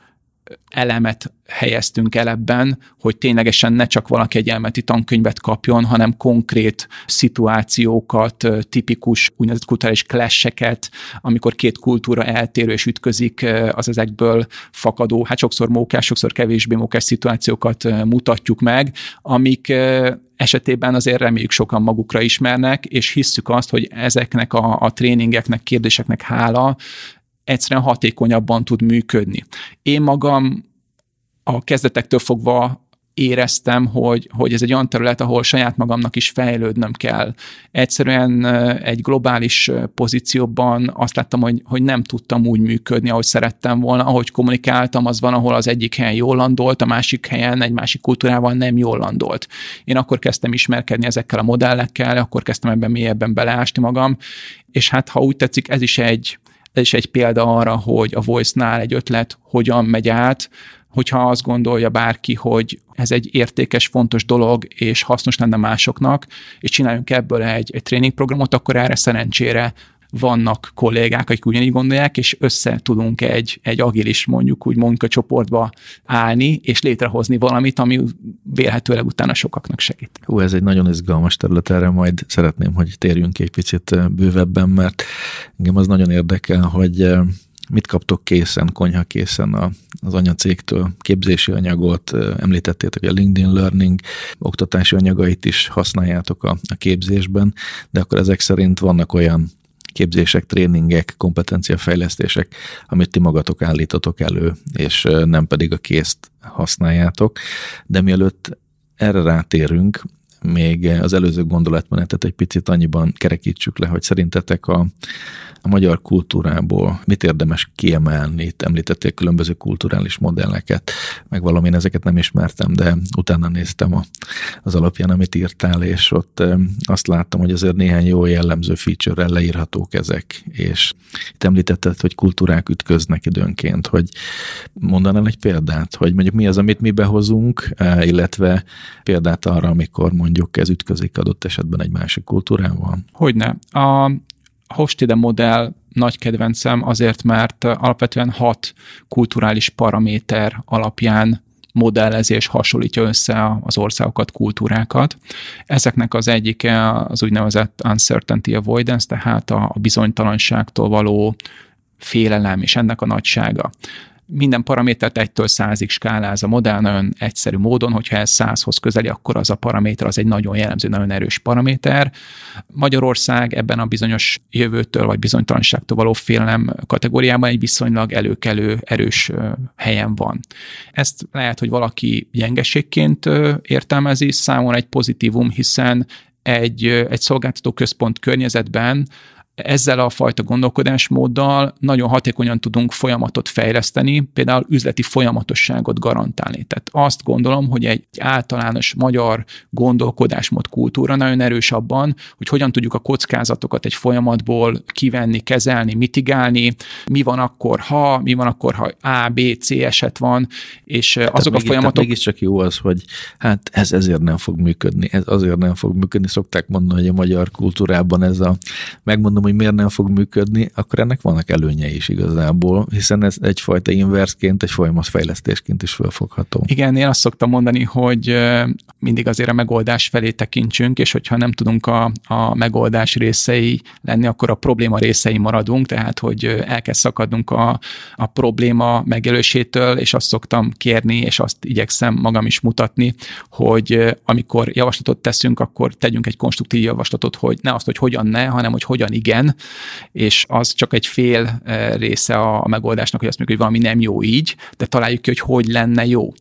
elemet helyeztünk el ebben, hogy ténylegesen ne csak valaki egy elmeti tankönyvet kapjon, hanem konkrét szituációkat, tipikus úgynevezett kulturális clasheket, amikor két kultúra eltérő és ütközik, az ezekből fakadó, hát sokszor mókás, sokszor kevésbé mókás szituációkat mutatjuk meg, amik esetében azért reméljük sokan magukra ismernek, és hisszük azt, hogy ezeknek a, a tréningeknek, kérdéseknek hála egyszerűen hatékonyabban tud működni. Én magam a kezdetektől fogva éreztem, hogy, hogy ez egy olyan terület, ahol saját magamnak is fejlődnöm kell. Egyszerűen egy globális pozícióban azt láttam, hogy, hogy nem tudtam úgy működni, ahogy szerettem volna. Ahogy kommunikáltam, az van, ahol az egyik helyen jól landolt, a másik helyen egy másik kultúrával nem jól landolt. Én akkor kezdtem ismerkedni ezekkel a modellekkel, akkor kezdtem ebben mélyebben beleásni magam, és hát ha úgy tetszik, ez is egy, ez is egy példa arra, hogy a Voice-nál egy ötlet hogyan megy át, hogyha azt gondolja bárki, hogy ez egy értékes, fontos dolog, és hasznos lenne másoknak, és csináljunk ebből egy, egy tréningprogramot, akkor erre szerencsére vannak kollégák, akik ugyanígy gondolják, és össze tudunk egy, egy agilis mondjuk úgy munkacsoportba állni, és létrehozni valamit, ami vélhetőleg utána sokaknak segít. Hú, ez egy nagyon izgalmas terület, erre majd szeretném, hogy térjünk egy picit bővebben, mert engem az nagyon érdekel, hogy mit kaptok készen, konyha készen az anyacégtől, képzési anyagot, említettétek, a LinkedIn Learning oktatási anyagait is használjátok a, a képzésben, de akkor ezek szerint vannak olyan képzések, tréningek, kompetenciafejlesztések, amit ti magatok állítotok elő, és nem pedig a készt használjátok. De mielőtt erre rátérünk, még az előző gondolatmenetet egy picit annyiban kerekítsük le, hogy szerintetek a, a magyar kultúrából mit érdemes kiemelni? Itt említették különböző kulturális modelleket, meg valamint ezeket nem ismertem, de utána néztem a, az alapján, amit írtál, és ott azt láttam, hogy azért néhány jó jellemző feature-rel leírhatók ezek, és itt említetted, hogy kultúrák ütköznek időnként, hogy mondanál egy példát, hogy mondjuk mi az, amit mi behozunk, illetve példát arra, amikor mondjuk ez ütközik adott esetben egy másik kultúrával? Hogyne. A Hostede modell nagy kedvencem azért, mert alapvetően hat kulturális paraméter alapján modellezi és hasonlítja össze az országokat, kultúrákat. Ezeknek az egyike az úgynevezett uncertainty avoidance, tehát a bizonytalanságtól való félelem és ennek a nagysága minden paramétert egytől százig skáláz a modell nagyon egyszerű módon, hogyha ez százhoz közeli, akkor az a paraméter az egy nagyon jellemző, nagyon erős paraméter. Magyarország ebben a bizonyos jövőtől vagy bizonytalanságtól való félelem kategóriában egy viszonylag előkelő, erős helyen van. Ezt lehet, hogy valaki gyengeségként értelmezi, számomra egy pozitívum, hiszen egy, egy szolgáltató központ környezetben ezzel a fajta gondolkodásmóddal nagyon hatékonyan tudunk folyamatot fejleszteni, például üzleti folyamatosságot garantálni. Tehát azt gondolom, hogy egy általános magyar gondolkodásmód kultúra nagyon erős abban, hogy hogyan tudjuk a kockázatokat egy folyamatból kivenni, kezelni, mitigálni, mi van akkor, ha, mi van akkor, ha A, B, C eset van, és tehát azok mégis, a folyamatok... Mégiscsak jó az, hogy hát ez ezért nem fog működni, ez azért nem fog működni. Szokták mondani, hogy a magyar kultúrában ez a, megmondom, hogy miért nem fog működni, akkor ennek vannak előnyei is igazából, hiszen ez egyfajta inversként, egy folyamatfejlesztésként is felfogható. Igen, én azt szoktam mondani, hogy mindig azért a megoldás felé tekintsünk, és hogyha nem tudunk a, a megoldás részei lenni, akkor a probléma részei maradunk, tehát hogy el kell szakadnunk a, a probléma megjelölésétől, és azt szoktam kérni, és azt igyekszem magam is mutatni, hogy amikor javaslatot teszünk, akkor tegyünk egy konstruktív javaslatot, hogy ne azt, hogy hogyan ne, hanem hogy hogyan igen, igen, és az csak egy fél eh, része a megoldásnak, hogy azt mondjuk, hogy valami nem jó így, de találjuk ki, hogy hogy lenne jó.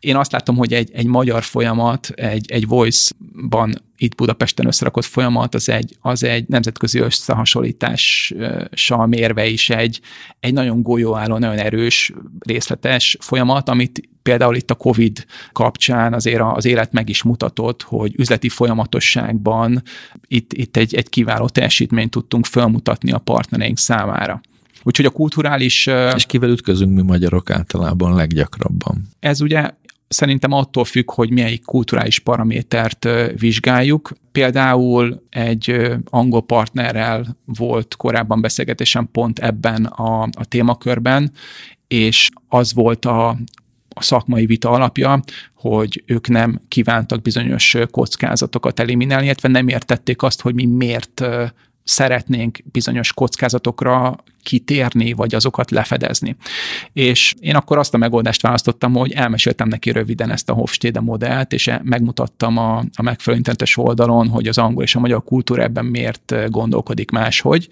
Én azt látom, hogy egy, egy magyar folyamat, egy, egy voice-ban itt Budapesten összerakott folyamat, az egy, az egy nemzetközi összehasonlítással mérve is egy, egy nagyon golyóálló, nagyon erős, részletes folyamat, amit például itt a COVID kapcsán azért az élet meg is mutatott, hogy üzleti folyamatosságban itt, itt egy, egy kiváló teljesítményt tudtunk felmutatni a partnereink számára. Úgyhogy a kulturális... És kivel ütközünk mi magyarok általában leggyakrabban? Ez ugye szerintem attól függ, hogy melyik kulturális paramétert vizsgáljuk. Például egy angol partnerrel volt korábban beszélgetésem pont ebben a, a témakörben, és az volt a, a szakmai vita alapja, hogy ők nem kívántak bizonyos kockázatokat eliminálni, illetve nem értették azt, hogy mi miért szeretnénk bizonyos kockázatokra kitérni, vagy azokat lefedezni. És én akkor azt a megoldást választottam, hogy elmeséltem neki röviden ezt a Hofstede modellt, és megmutattam a, a megfelelő internetes oldalon, hogy az angol és a magyar kultúra ebben miért gondolkodik máshogy,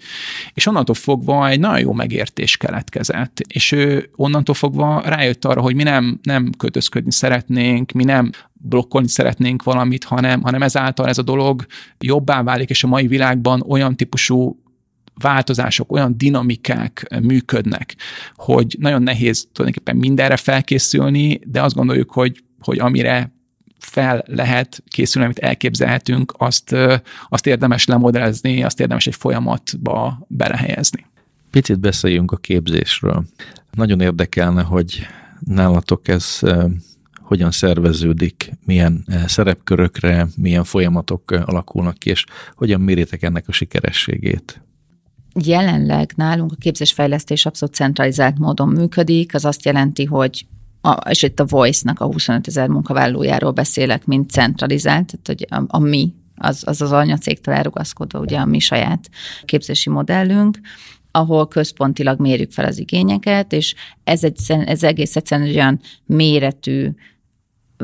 és onnantól fogva egy nagyon jó megértés keletkezett. És ő onnantól fogva rájött arra, hogy mi nem, nem kötözködni szeretnénk, mi nem blokkolni szeretnénk valamit, hanem, hanem ezáltal ez a dolog jobbá válik, és a mai világban olyan típusú változások, olyan dinamikák működnek, hogy nagyon nehéz tulajdonképpen mindenre felkészülni, de azt gondoljuk, hogy, hogy amire fel lehet készülni, amit elképzelhetünk, azt, azt érdemes lemodellezni, azt érdemes egy folyamatba belehelyezni. Picit beszéljünk a képzésről. Nagyon érdekelne, hogy nálatok ez hogyan szerveződik, milyen szerepkörökre, milyen folyamatok alakulnak ki, és hogyan méritek ennek a sikerességét? Jelenleg nálunk a képzésfejlesztés abszolút centralizált módon működik, az azt jelenti, hogy a, és itt a Voice-nak a 25 ezer munkavállalójáról beszélek, mint centralizált, tehát hogy a, a mi, az, az az anyacégtől elrugaszkodva ugye a mi saját képzési modellünk, ahol központilag mérjük fel az igényeket, és ez, egy, ez egész egyszerűen egy olyan méretű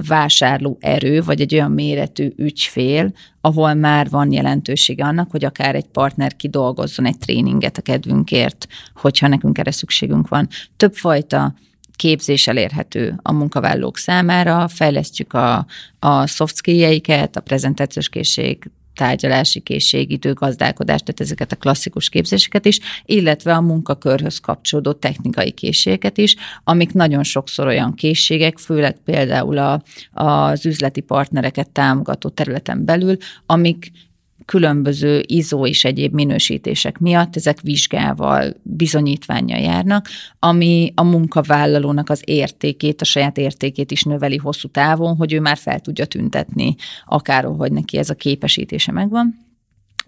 vásárló erő, vagy egy olyan méretű ügyfél, ahol már van jelentősége annak, hogy akár egy partner kidolgozzon egy tréninget a kedvünkért, hogyha nekünk erre szükségünk van. Többfajta képzés elérhető a munkavállalók számára, fejlesztjük a, a soft skill-jeiket, a prezentációs készség, tárgyalási készség, időgazdálkodás, tehát ezeket a klasszikus képzéseket is, illetve a munkakörhöz kapcsolódó technikai készségeket is, amik nagyon sokszor olyan készségek, főleg például a, az üzleti partnereket támogató területen belül, amik különböző izó és egyéb minősítések miatt ezek vizsgával, bizonyítványjal járnak, ami a munkavállalónak az értékét, a saját értékét is növeli hosszú távon, hogy ő már fel tudja tüntetni akár, hogy neki ez a képesítése megvan.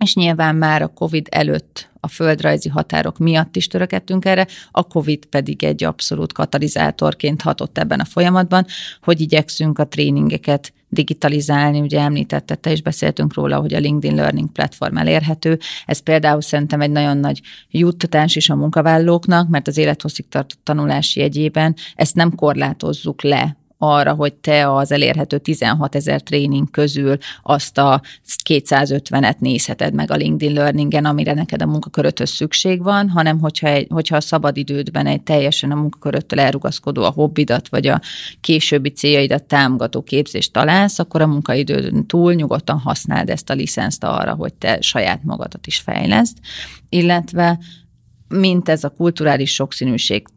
És nyilván már a COVID előtt a földrajzi határok miatt is törekedtünk erre, a COVID pedig egy abszolút katalizátorként hatott ebben a folyamatban, hogy igyekszünk a tréningeket digitalizálni, ugye említette, te is beszéltünk róla, hogy a LinkedIn Learning platform elérhető. Ez például szerintem egy nagyon nagy juttatás is a munkavállalóknak, mert az élethosszig tartott tanulási jegyében ezt nem korlátozzuk le arra, hogy te az elérhető 16 ezer tréning közül azt a 250-et nézheted meg a LinkedIn Learningen, amire neked a munkaköröthöz szükség van, hanem hogyha, egy, hogyha a szabadidődben egy teljesen a munkaköröttől elrugaszkodó a hobbidat, vagy a későbbi céljaidat támogató képzést találsz, akkor a munkaidődön túl nyugodtan használd ezt a licenszt arra, hogy te saját magadat is fejleszd, illetve mint ez a kulturális sokszínűség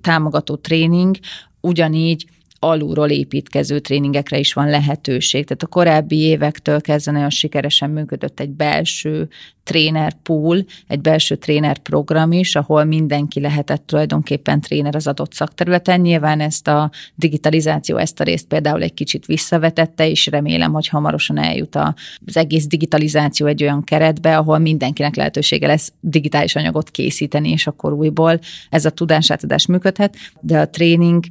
támogató tréning, ugyanígy alulról építkező tréningekre is van lehetőség. Tehát a korábbi évektől kezdve nagyon sikeresen működött egy belső tréner pool, egy belső tréner program is, ahol mindenki lehetett tulajdonképpen tréner az adott szakterületen. Nyilván ezt a digitalizáció ezt a részt például egy kicsit visszavetette, és remélem, hogy hamarosan eljut az egész digitalizáció egy olyan keretbe, ahol mindenkinek lehetősége lesz digitális anyagot készíteni, és akkor újból ez a tudásátadás működhet, de a tréning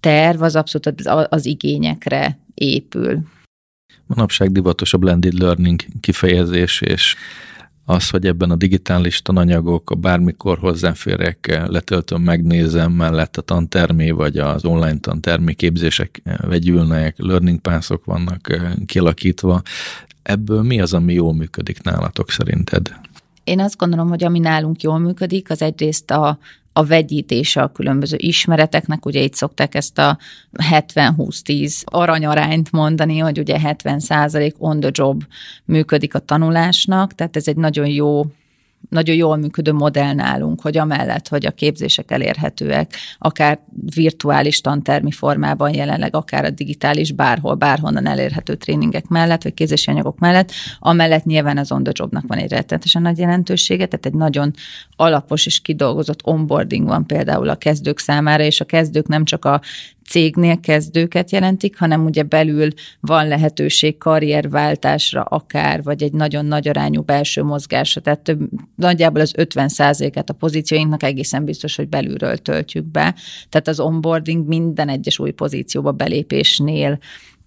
terv az abszolút az, az igényekre épül. Manapság divatos a blended learning kifejezés, és az, hogy ebben a digitális tananyagok, a bármikor hozzáférek, letöltöm, megnézem, mellett a tantermé vagy az online tantermé képzések vegyülnek, learning pászok vannak eh, kialakítva. Ebből mi az, ami jól működik nálatok szerinted? Én azt gondolom, hogy ami nálunk jól működik, az egyrészt a, a vegyítése a különböző ismereteknek, ugye itt szokták ezt a 70-20-10 aranyarányt mondani, hogy ugye 70 on the job működik a tanulásnak, tehát ez egy nagyon jó nagyon jól működő modell nálunk, hogy amellett, hogy a képzések elérhetőek, akár virtuális tantermi formában jelenleg, akár a digitális, bárhol, bárhonnan elérhető tréningek mellett, vagy képzési anyagok mellett, amellett nyilván az on the jobnak van egy rettenetesen nagy jelentősége, tehát egy nagyon alapos és kidolgozott onboarding van például a kezdők számára, és a kezdők nem csak a cégnél kezdőket jelentik, hanem ugye belül van lehetőség karrierváltásra akár, vagy egy nagyon nagy arányú belső mozgásra, tehát több, nagyjából az 50 et a pozícióinknak egészen biztos, hogy belülről töltjük be. Tehát az onboarding minden egyes új pozícióba belépésnél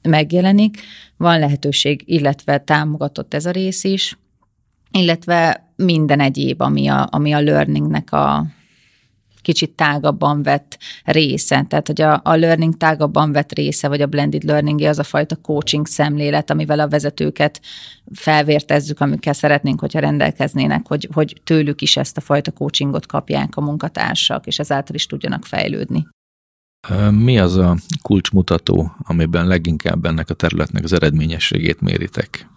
megjelenik. Van lehetőség, illetve támogatott ez a rész is, illetve minden egyéb, ami a, ami a learningnek a, kicsit tágabban vett része. Tehát, hogy a, a learning tágabban vett része, vagy a blended learning az a fajta coaching szemlélet, amivel a vezetőket felvértezzük, amikkel szeretnénk, hogyha rendelkeznének, hogy, hogy tőlük is ezt a fajta coachingot kapják a munkatársak, és ezáltal is tudjanak fejlődni. Mi az a kulcsmutató, amiben leginkább ennek a területnek az eredményességét méritek?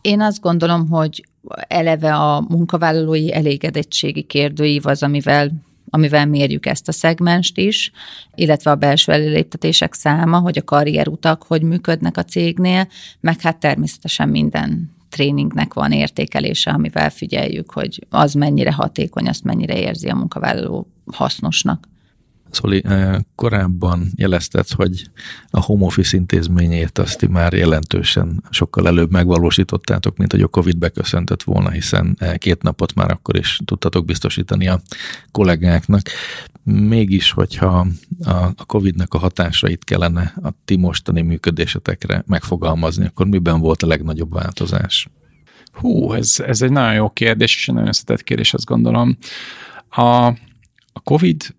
Én azt gondolom, hogy eleve a munkavállalói elégedettségi kérdőív az, amivel amivel mérjük ezt a szegmenst is, illetve a belső előléptetések száma, hogy a karrierutak hogy működnek a cégnél, meg hát természetesen minden tréningnek van értékelése, amivel figyeljük, hogy az mennyire hatékony, azt mennyire érzi a munkavállaló hasznosnak. Szóli, eh, korábban jelezted, hogy a home office intézményét azt már jelentősen sokkal előbb megvalósítottátok, mint hogy a Covid beköszöntött volna, hiszen eh, két napot már akkor is tudtatok biztosítani a kollégáknak. Mégis, hogyha a Covid-nak a hatásait kellene a ti mostani működésetekre megfogalmazni, akkor miben volt a legnagyobb változás? Hú, ez, ez egy nagyon jó kérdés, és egy nagyon összetett kérdés, azt gondolom. A, a COVID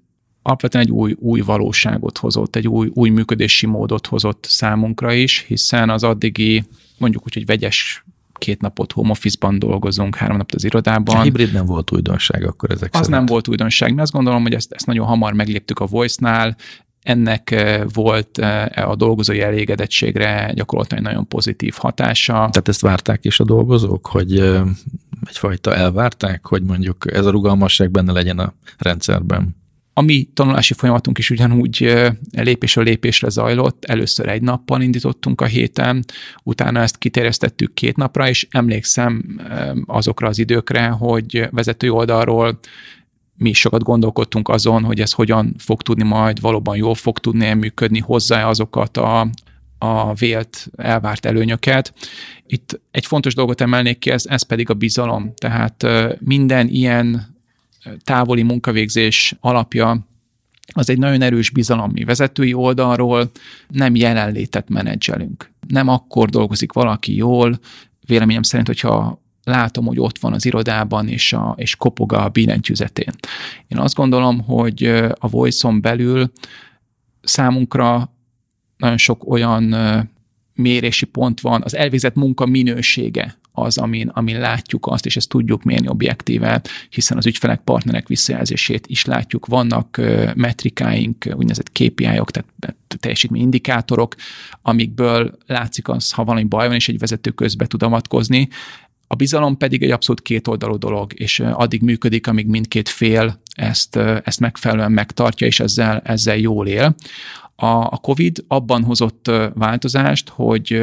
alapvetően egy új, új valóságot hozott, egy új, új működési módot hozott számunkra is, hiszen az addigi mondjuk úgy, hogy vegyes két napot home office-ban dolgozunk, három napot az irodában. A hibrid nem volt újdonság akkor ezek Az szerint. nem volt újdonság. Mi azt gondolom, hogy ezt, ezt nagyon hamar megléptük a Voice-nál, ennek eh, volt eh, a dolgozói elégedettségre gyakorlatilag nagyon pozitív hatása. Tehát ezt várták is a dolgozók, hogy eh, egyfajta elvárták, hogy mondjuk ez a rugalmasság benne legyen a rendszerben? A mi tanulási folyamatunk is ugyanúgy lépésről lépésre zajlott. Először egy nappal indítottunk a héten, utána ezt kiterjesztettük két napra, és emlékszem azokra az időkre, hogy vezetői oldalról mi is sokat gondolkodtunk azon, hogy ez hogyan fog tudni majd valóban jól fog tudni működni hozzá azokat a, a vélt, elvárt előnyöket. Itt egy fontos dolgot emelnék ki, ez, ez pedig a bizalom. Tehát minden ilyen távoli munkavégzés alapja az egy nagyon erős bizalom. Mi vezetői oldalról nem jelenlétet menedzselünk. Nem akkor dolgozik valaki jól, véleményem szerint, hogyha látom, hogy ott van az irodában, és, a, és kopog a billentyűzetén. Én azt gondolom, hogy a Voice-on belül számunkra nagyon sok olyan mérési pont van, az elvégzett munka minősége az, amin, amin látjuk azt, és ezt tudjuk mérni objektíve, hiszen az ügyfelek, partnerek visszajelzését is látjuk. Vannak metrikáink, úgynevezett KPI-ok, tehát teljesítményindikátorok, amikből látszik az, ha valami baj van, és egy vezető közbe tud avatkozni, a bizalom pedig egy abszolút kétoldalú dolog, és addig működik, amíg mindkét fél ezt, ezt megfelelően megtartja, és ezzel, ezzel jól él. A, a COVID abban hozott változást, hogy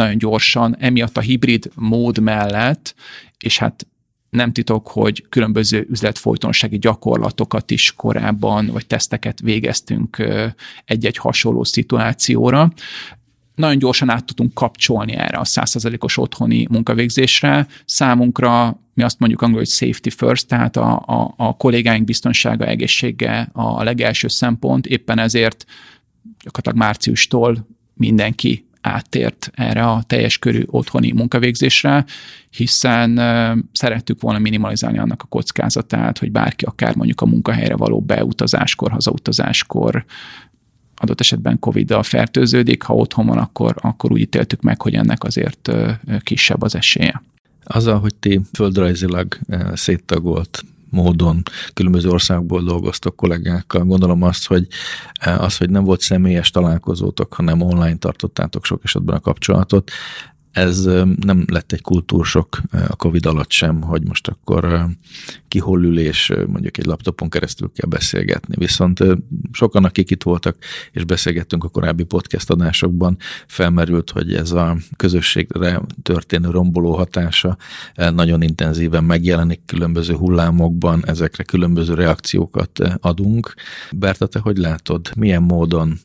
nagyon gyorsan, emiatt a hibrid mód mellett, és hát nem titok, hogy különböző üzletfolytonsági gyakorlatokat is korábban, vagy teszteket végeztünk egy-egy hasonló szituációra nagyon gyorsan át tudtunk kapcsolni erre a százszerzelékos otthoni munkavégzésre. Számunkra mi azt mondjuk angol, hogy safety first, tehát a, a, a kollégáink biztonsága, egészsége a legelső szempont, éppen ezért gyakorlatilag márciustól mindenki áttért erre a teljes körű otthoni munkavégzésre, hiszen szerettük volna minimalizálni annak a kockázatát, hogy bárki akár mondjuk a munkahelyre való beutazáskor, hazautazáskor adott esetben Covid-dal fertőződik, ha otthon van, akkor, akkor úgy ítéltük meg, hogy ennek azért kisebb az esélye. Azzal, hogy ti földrajzilag széttagolt módon különböző országból dolgoztok kollégákkal. Gondolom azt, hogy az, hogy nem volt személyes találkozótok, hanem online tartottátok sok esetben a kapcsolatot, ez nem lett egy kultúrsok a Covid alatt sem, hogy most akkor ki hol ül, és mondjuk egy laptopon keresztül kell beszélgetni. Viszont sokan, akik itt voltak, és beszélgettünk a korábbi podcast adásokban, felmerült, hogy ez a közösségre történő romboló hatása nagyon intenzíven megjelenik különböző hullámokban, ezekre különböző reakciókat adunk. Berta, te hogy látod, milyen módon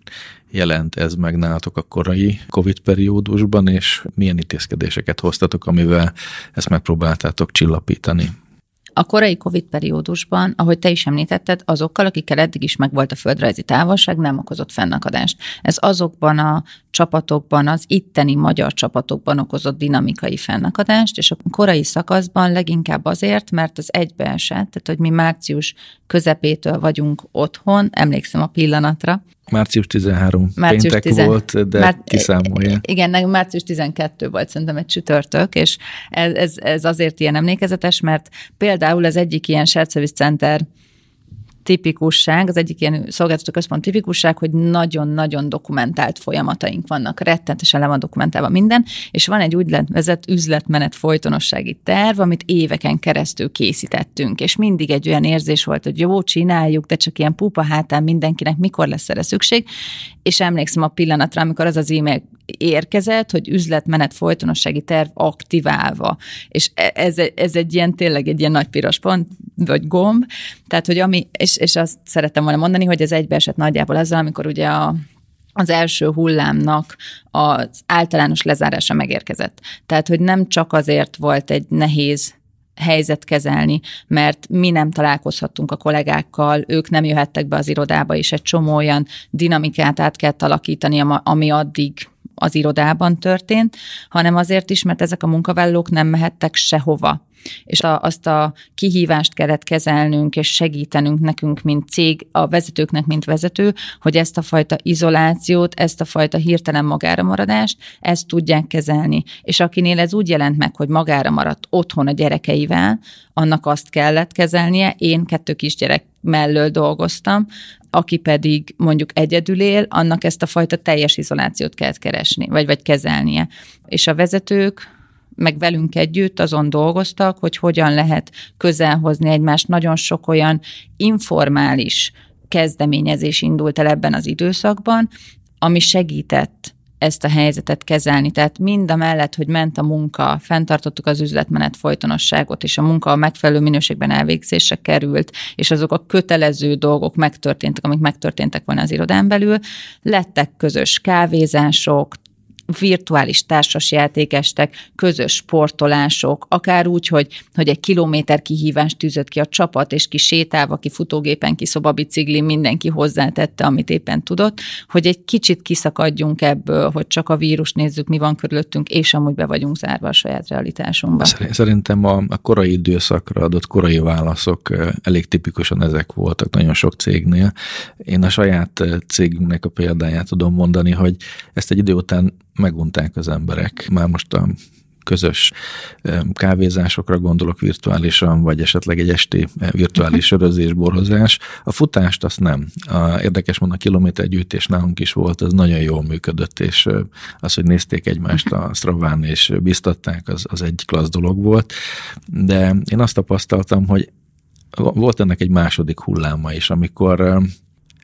jelent ez meg nálatok a korai COVID periódusban, és milyen intézkedéseket hoztatok, amivel ezt megpróbáltátok csillapítani? A korai COVID periódusban, ahogy te is említetted, azokkal, akikkel eddig is megvolt a földrajzi távolság, nem okozott fennakadást. Ez azokban a csapatokban, az itteni magyar csapatokban okozott dinamikai fennakadást, és a korai szakaszban leginkább azért, mert az egybeesett, tehát hogy mi március közepétől vagyunk otthon, emlékszem a pillanatra, Március 13 március péntek 10, volt, de már, kiszámolja. Igen, március 12 volt szerintem egy csütörtök, és ez, ez, ez azért ilyen emlékezetes, mert például az egyik ilyen shared service center tipikusság, az egyik ilyen szolgáltató központ tipikusság, hogy nagyon-nagyon dokumentált folyamataink vannak, rettentesen le van dokumentálva minden, és van egy úgynevezett üzletmenet folytonossági terv, amit éveken keresztül készítettünk, és mindig egy olyan érzés volt, hogy jó, csináljuk, de csak ilyen pupa hátán mindenkinek mikor lesz erre szükség, és emlékszem a pillanatra, amikor az az e-mail érkezett, hogy üzletmenet folytonossági terv aktiválva, és e- ez, ez egy ilyen tényleg egy ilyen nagy piros pont, vagy gomb, tehát hogy ami, és és, azt szerettem volna mondani, hogy ez egybeesett nagyjából ezzel, amikor ugye a, az első hullámnak az általános lezárása megérkezett. Tehát, hogy nem csak azért volt egy nehéz helyzet kezelni, mert mi nem találkozhattunk a kollégákkal, ők nem jöhettek be az irodába, és egy csomó olyan dinamikát át kellett alakítani, ami addig az irodában történt, hanem azért is, mert ezek a munkavállalók nem mehettek sehova és a, azt a kihívást kellett kezelnünk, és segítenünk nekünk, mint cég, a vezetőknek, mint vezető, hogy ezt a fajta izolációt, ezt a fajta hirtelen magára maradást, ezt tudják kezelni. És akinél ez úgy jelent meg, hogy magára maradt otthon a gyerekeivel, annak azt kellett kezelnie. Én kettő kisgyerek mellől dolgoztam, aki pedig mondjuk egyedül él, annak ezt a fajta teljes izolációt kellett keresni, vagy, vagy kezelnie. És a vezetők, meg velünk együtt azon dolgoztak, hogy hogyan lehet közelhozni egymást. Nagyon sok olyan informális kezdeményezés indult el ebben az időszakban, ami segített ezt a helyzetet kezelni. Tehát mind a mellett, hogy ment a munka, fenntartottuk az üzletmenet folytonosságot, és a munka a megfelelő minőségben elvégzésre került, és azok a kötelező dolgok megtörténtek, amik megtörténtek volna az irodán belül, lettek közös kávézások, virtuális társasjátékestek, közös sportolások, akár úgy, hogy, hogy egy kilométer kihívást tűzött ki a csapat, és ki sétálva, ki futógépen, ki szobabicikli, mindenki hozzátette, amit éppen tudott, hogy egy kicsit kiszakadjunk ebből, hogy csak a vírus nézzük, mi van körülöttünk, és amúgy be vagyunk zárva a saját realitásunkba. Szerintem a, a korai időszakra adott korai válaszok elég tipikusan ezek voltak nagyon sok cégnél. Én a saját cégünknek a példáját tudom mondani, hogy ezt egy idő után megunták az emberek. Már most a közös kávézásokra gondolok virtuálisan, vagy esetleg egy esti virtuális sörözés, borozás. A futást azt nem. A, érdekes mondom, a kilométergyűjtés nálunk is volt, az nagyon jól működött, és az, hogy nézték egymást a Straván és biztatták, az, az egy klassz dolog volt. De én azt tapasztaltam, hogy volt ennek egy második hulláma is, amikor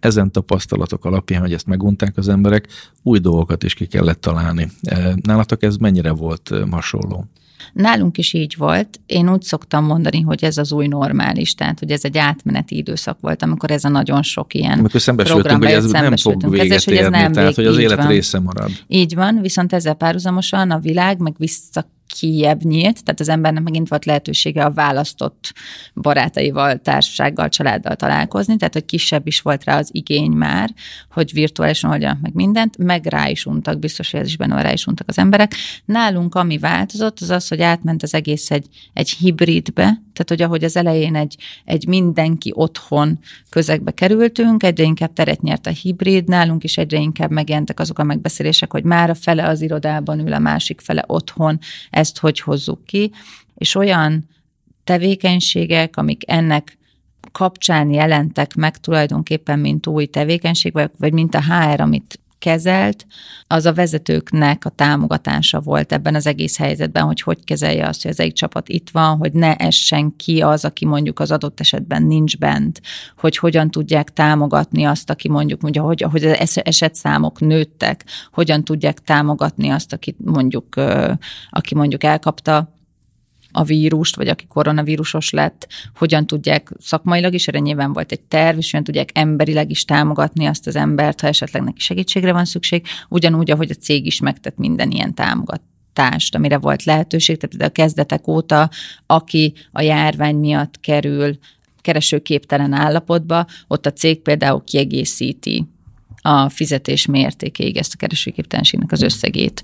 ezen tapasztalatok alapján, hogy ezt megunták az emberek, új dolgokat is ki kellett találni. E, nálatok ez mennyire volt e, hasonló? Nálunk is így volt. Én úgy szoktam mondani, hogy ez az új normális, tehát hogy ez egy átmeneti időszak volt, amikor ez a nagyon sok ilyen Amikor szembesültünk, hogy ez nem fog véget ezzel, hogy ez nem tehát hogy az élet van. része marad. Így van, viszont ezzel párhuzamosan a világ meg vissza kiebb nyílt, tehát az embernek megint volt lehetősége a választott barátaival, társasággal, családdal találkozni, tehát hogy kisebb is volt rá az igény már, hogy virtuálisan oldjanak meg mindent, meg rá is untak, biztos, hogy ez is benne rá is untak az emberek. Nálunk ami változott, az az, hogy átment az egész egy, egy hibridbe, tehát hogy ahogy az elején egy, egy mindenki otthon közegbe kerültünk, egyre inkább teret nyert a hibrid, nálunk is egyre inkább megjelentek azok a megbeszélések, hogy már a fele az irodában ül, a másik fele otthon, ezt hogy hozzuk ki, és olyan tevékenységek, amik ennek kapcsán jelentek meg tulajdonképpen, mint új tevékenység, vagy mint a HR, amit kezelt, az a vezetőknek a támogatása volt ebben az egész helyzetben, hogy hogy kezelje azt, hogy az egy csapat itt van, hogy ne essen ki az, aki mondjuk az adott esetben nincs bent, hogy hogyan tudják támogatni azt, aki mondjuk, mondja, hogy, hogy az esetszámok nőttek, hogyan tudják támogatni azt, aki mondjuk, aki mondjuk elkapta a vírust, vagy aki koronavírusos lett, hogyan tudják szakmailag is, erre nyilván volt egy terv, és hogyan tudják emberileg is támogatni azt az embert, ha esetleg neki segítségre van szükség, ugyanúgy, ahogy a cég is megtett minden ilyen támogat tást, amire volt lehetőség, tehát a kezdetek óta, aki a járvány miatt kerül keresőképtelen állapotba, ott a cég például kiegészíti a fizetés mértékéig ezt a keresőképtelenségnek az összegét,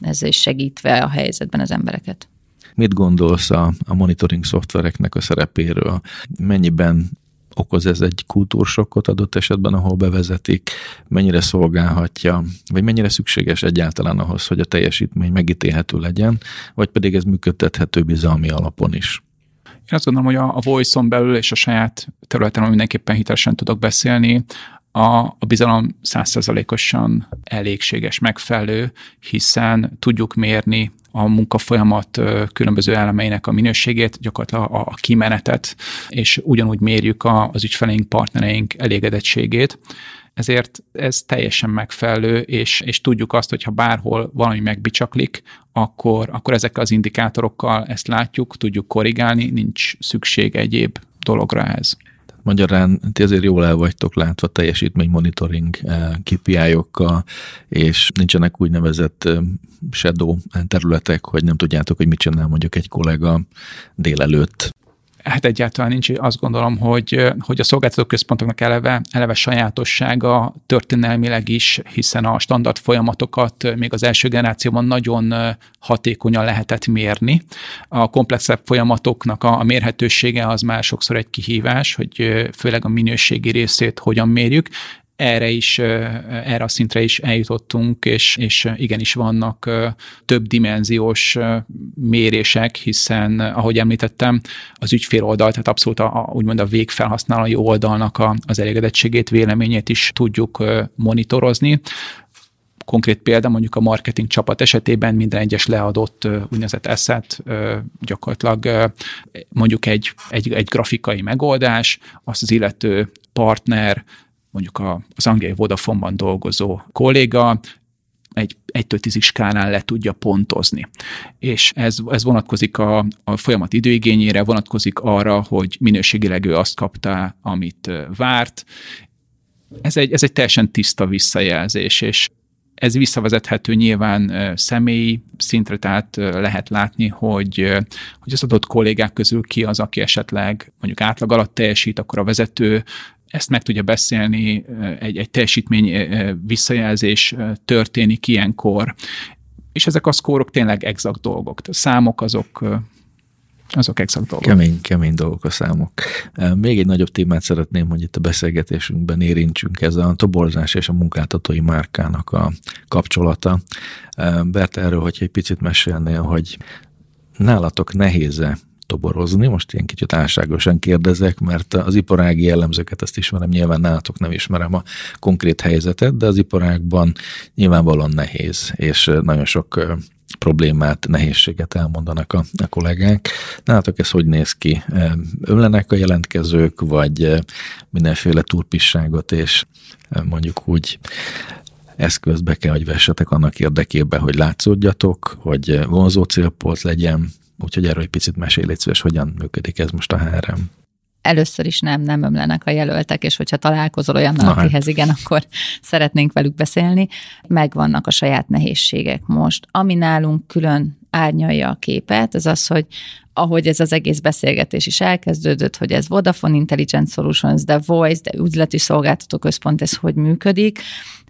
ezzel is segítve a helyzetben az embereket. Mit gondolsz a, a monitoring szoftvereknek a szerepéről? Mennyiben okoz ez egy kultúrsokkot adott esetben, ahol bevezetik, mennyire szolgálhatja, vagy mennyire szükséges egyáltalán ahhoz, hogy a teljesítmény megítélhető legyen, vagy pedig ez működtethető bizalmi alapon is. Én azt gondolom, hogy a, a Voice-on belül és a saját területen, mindenképpen hitelesen tudok beszélni, a, a bizalom százszerzalékosan elégséges, megfelelő, hiszen tudjuk mérni a munkafolyamat különböző elemeinek a minőségét, gyakorlatilag a, a kimenetet, és ugyanúgy mérjük a, az ügyfeleink, partnereink elégedettségét. Ezért ez teljesen megfelelő, és, és tudjuk azt, hogy ha bárhol valami megbicsaklik, akkor, akkor ezekkel az indikátorokkal ezt látjuk, tudjuk korrigálni, nincs szükség egyéb dologra ez. Magyarán ti azért jól el vagytok látva teljesítmény monitoring eh, KPI-okkal, és nincsenek úgynevezett eh, shadow területek, hogy nem tudjátok, hogy mit csinál mondjuk egy kollega délelőtt. Hát egyáltalán nincs. Azt gondolom, hogy, hogy a szolgáltató központoknak eleve, eleve sajátossága történelmileg is, hiszen a standard folyamatokat még az első generációban nagyon hatékonyan lehetett mérni. A komplexebb folyamatoknak a, a mérhetősége az már sokszor egy kihívás, hogy főleg a minőségi részét hogyan mérjük erre is, erre a szintre is eljutottunk, és, és igenis vannak több dimenziós mérések, hiszen, ahogy említettem, az ügyfél oldal, tehát abszolút a, úgymond a végfelhasználói oldalnak a, az elégedettségét, véleményét is tudjuk monitorozni. Konkrét példa mondjuk a marketing csapat esetében minden egyes leadott úgynevezett asset gyakorlatilag mondjuk egy, egy, egy grafikai megoldás, azt az illető partner mondjuk a, az angliai Vodafone-ban dolgozó kolléga egy 1-től 10 skálán le tudja pontozni. És ez, ez vonatkozik a, a folyamat időigényére, vonatkozik arra, hogy minőségileg ő azt kapta, amit várt. Ez egy, ez egy teljesen tiszta visszajelzés, és ez visszavezethető nyilván személyi szintre, tehát lehet látni, hogy, hogy az adott kollégák közül ki az, aki esetleg mondjuk átlag alatt teljesít, akkor a vezető ezt meg tudja beszélni, egy, egy teljesítmény visszajelzés történik ilyenkor, és ezek a szkórok tényleg exakt dolgok. A számok azok azok exakt dolgok. Kemény, kemény dolgok a számok. Még egy nagyobb témát szeretném, hogy itt a beszélgetésünkben érintsünk, ez a toborzás és a munkáltatói márkának a kapcsolata. Bert, erről, hogyha egy picit mesélnél, hogy nálatok nehéz-e toborozni. Most ilyen kicsit álságosan kérdezek, mert az iparági jellemzőket ezt ismerem, nyilván nálatok nem ismerem a konkrét helyzetet, de az iparágban nyilvánvalóan nehéz, és nagyon sok problémát, nehézséget elmondanak a, a kollégák. Nálatok ez hogy néz ki? Ömlenek a jelentkezők, vagy mindenféle turpisságot, és mondjuk úgy eszközbe kell, hogy vessetek annak érdekében, hogy látszódjatok, hogy vonzó célpont legyen, Úgyhogy erről egy picit mesélj, légy szíves, hogyan működik ez most a HRM. Először is nem, nem ömlenek a jelöltek, és hogyha találkozol olyan, hát. akihez igen, akkor szeretnénk velük beszélni. Megvannak a saját nehézségek most. Ami nálunk külön árnyalja a képet, az az, hogy ahogy ez az egész beszélgetés is elkezdődött, hogy ez Vodafone Intelligent Solutions, de Voice, de üzleti szolgáltató központ, ez hogy működik,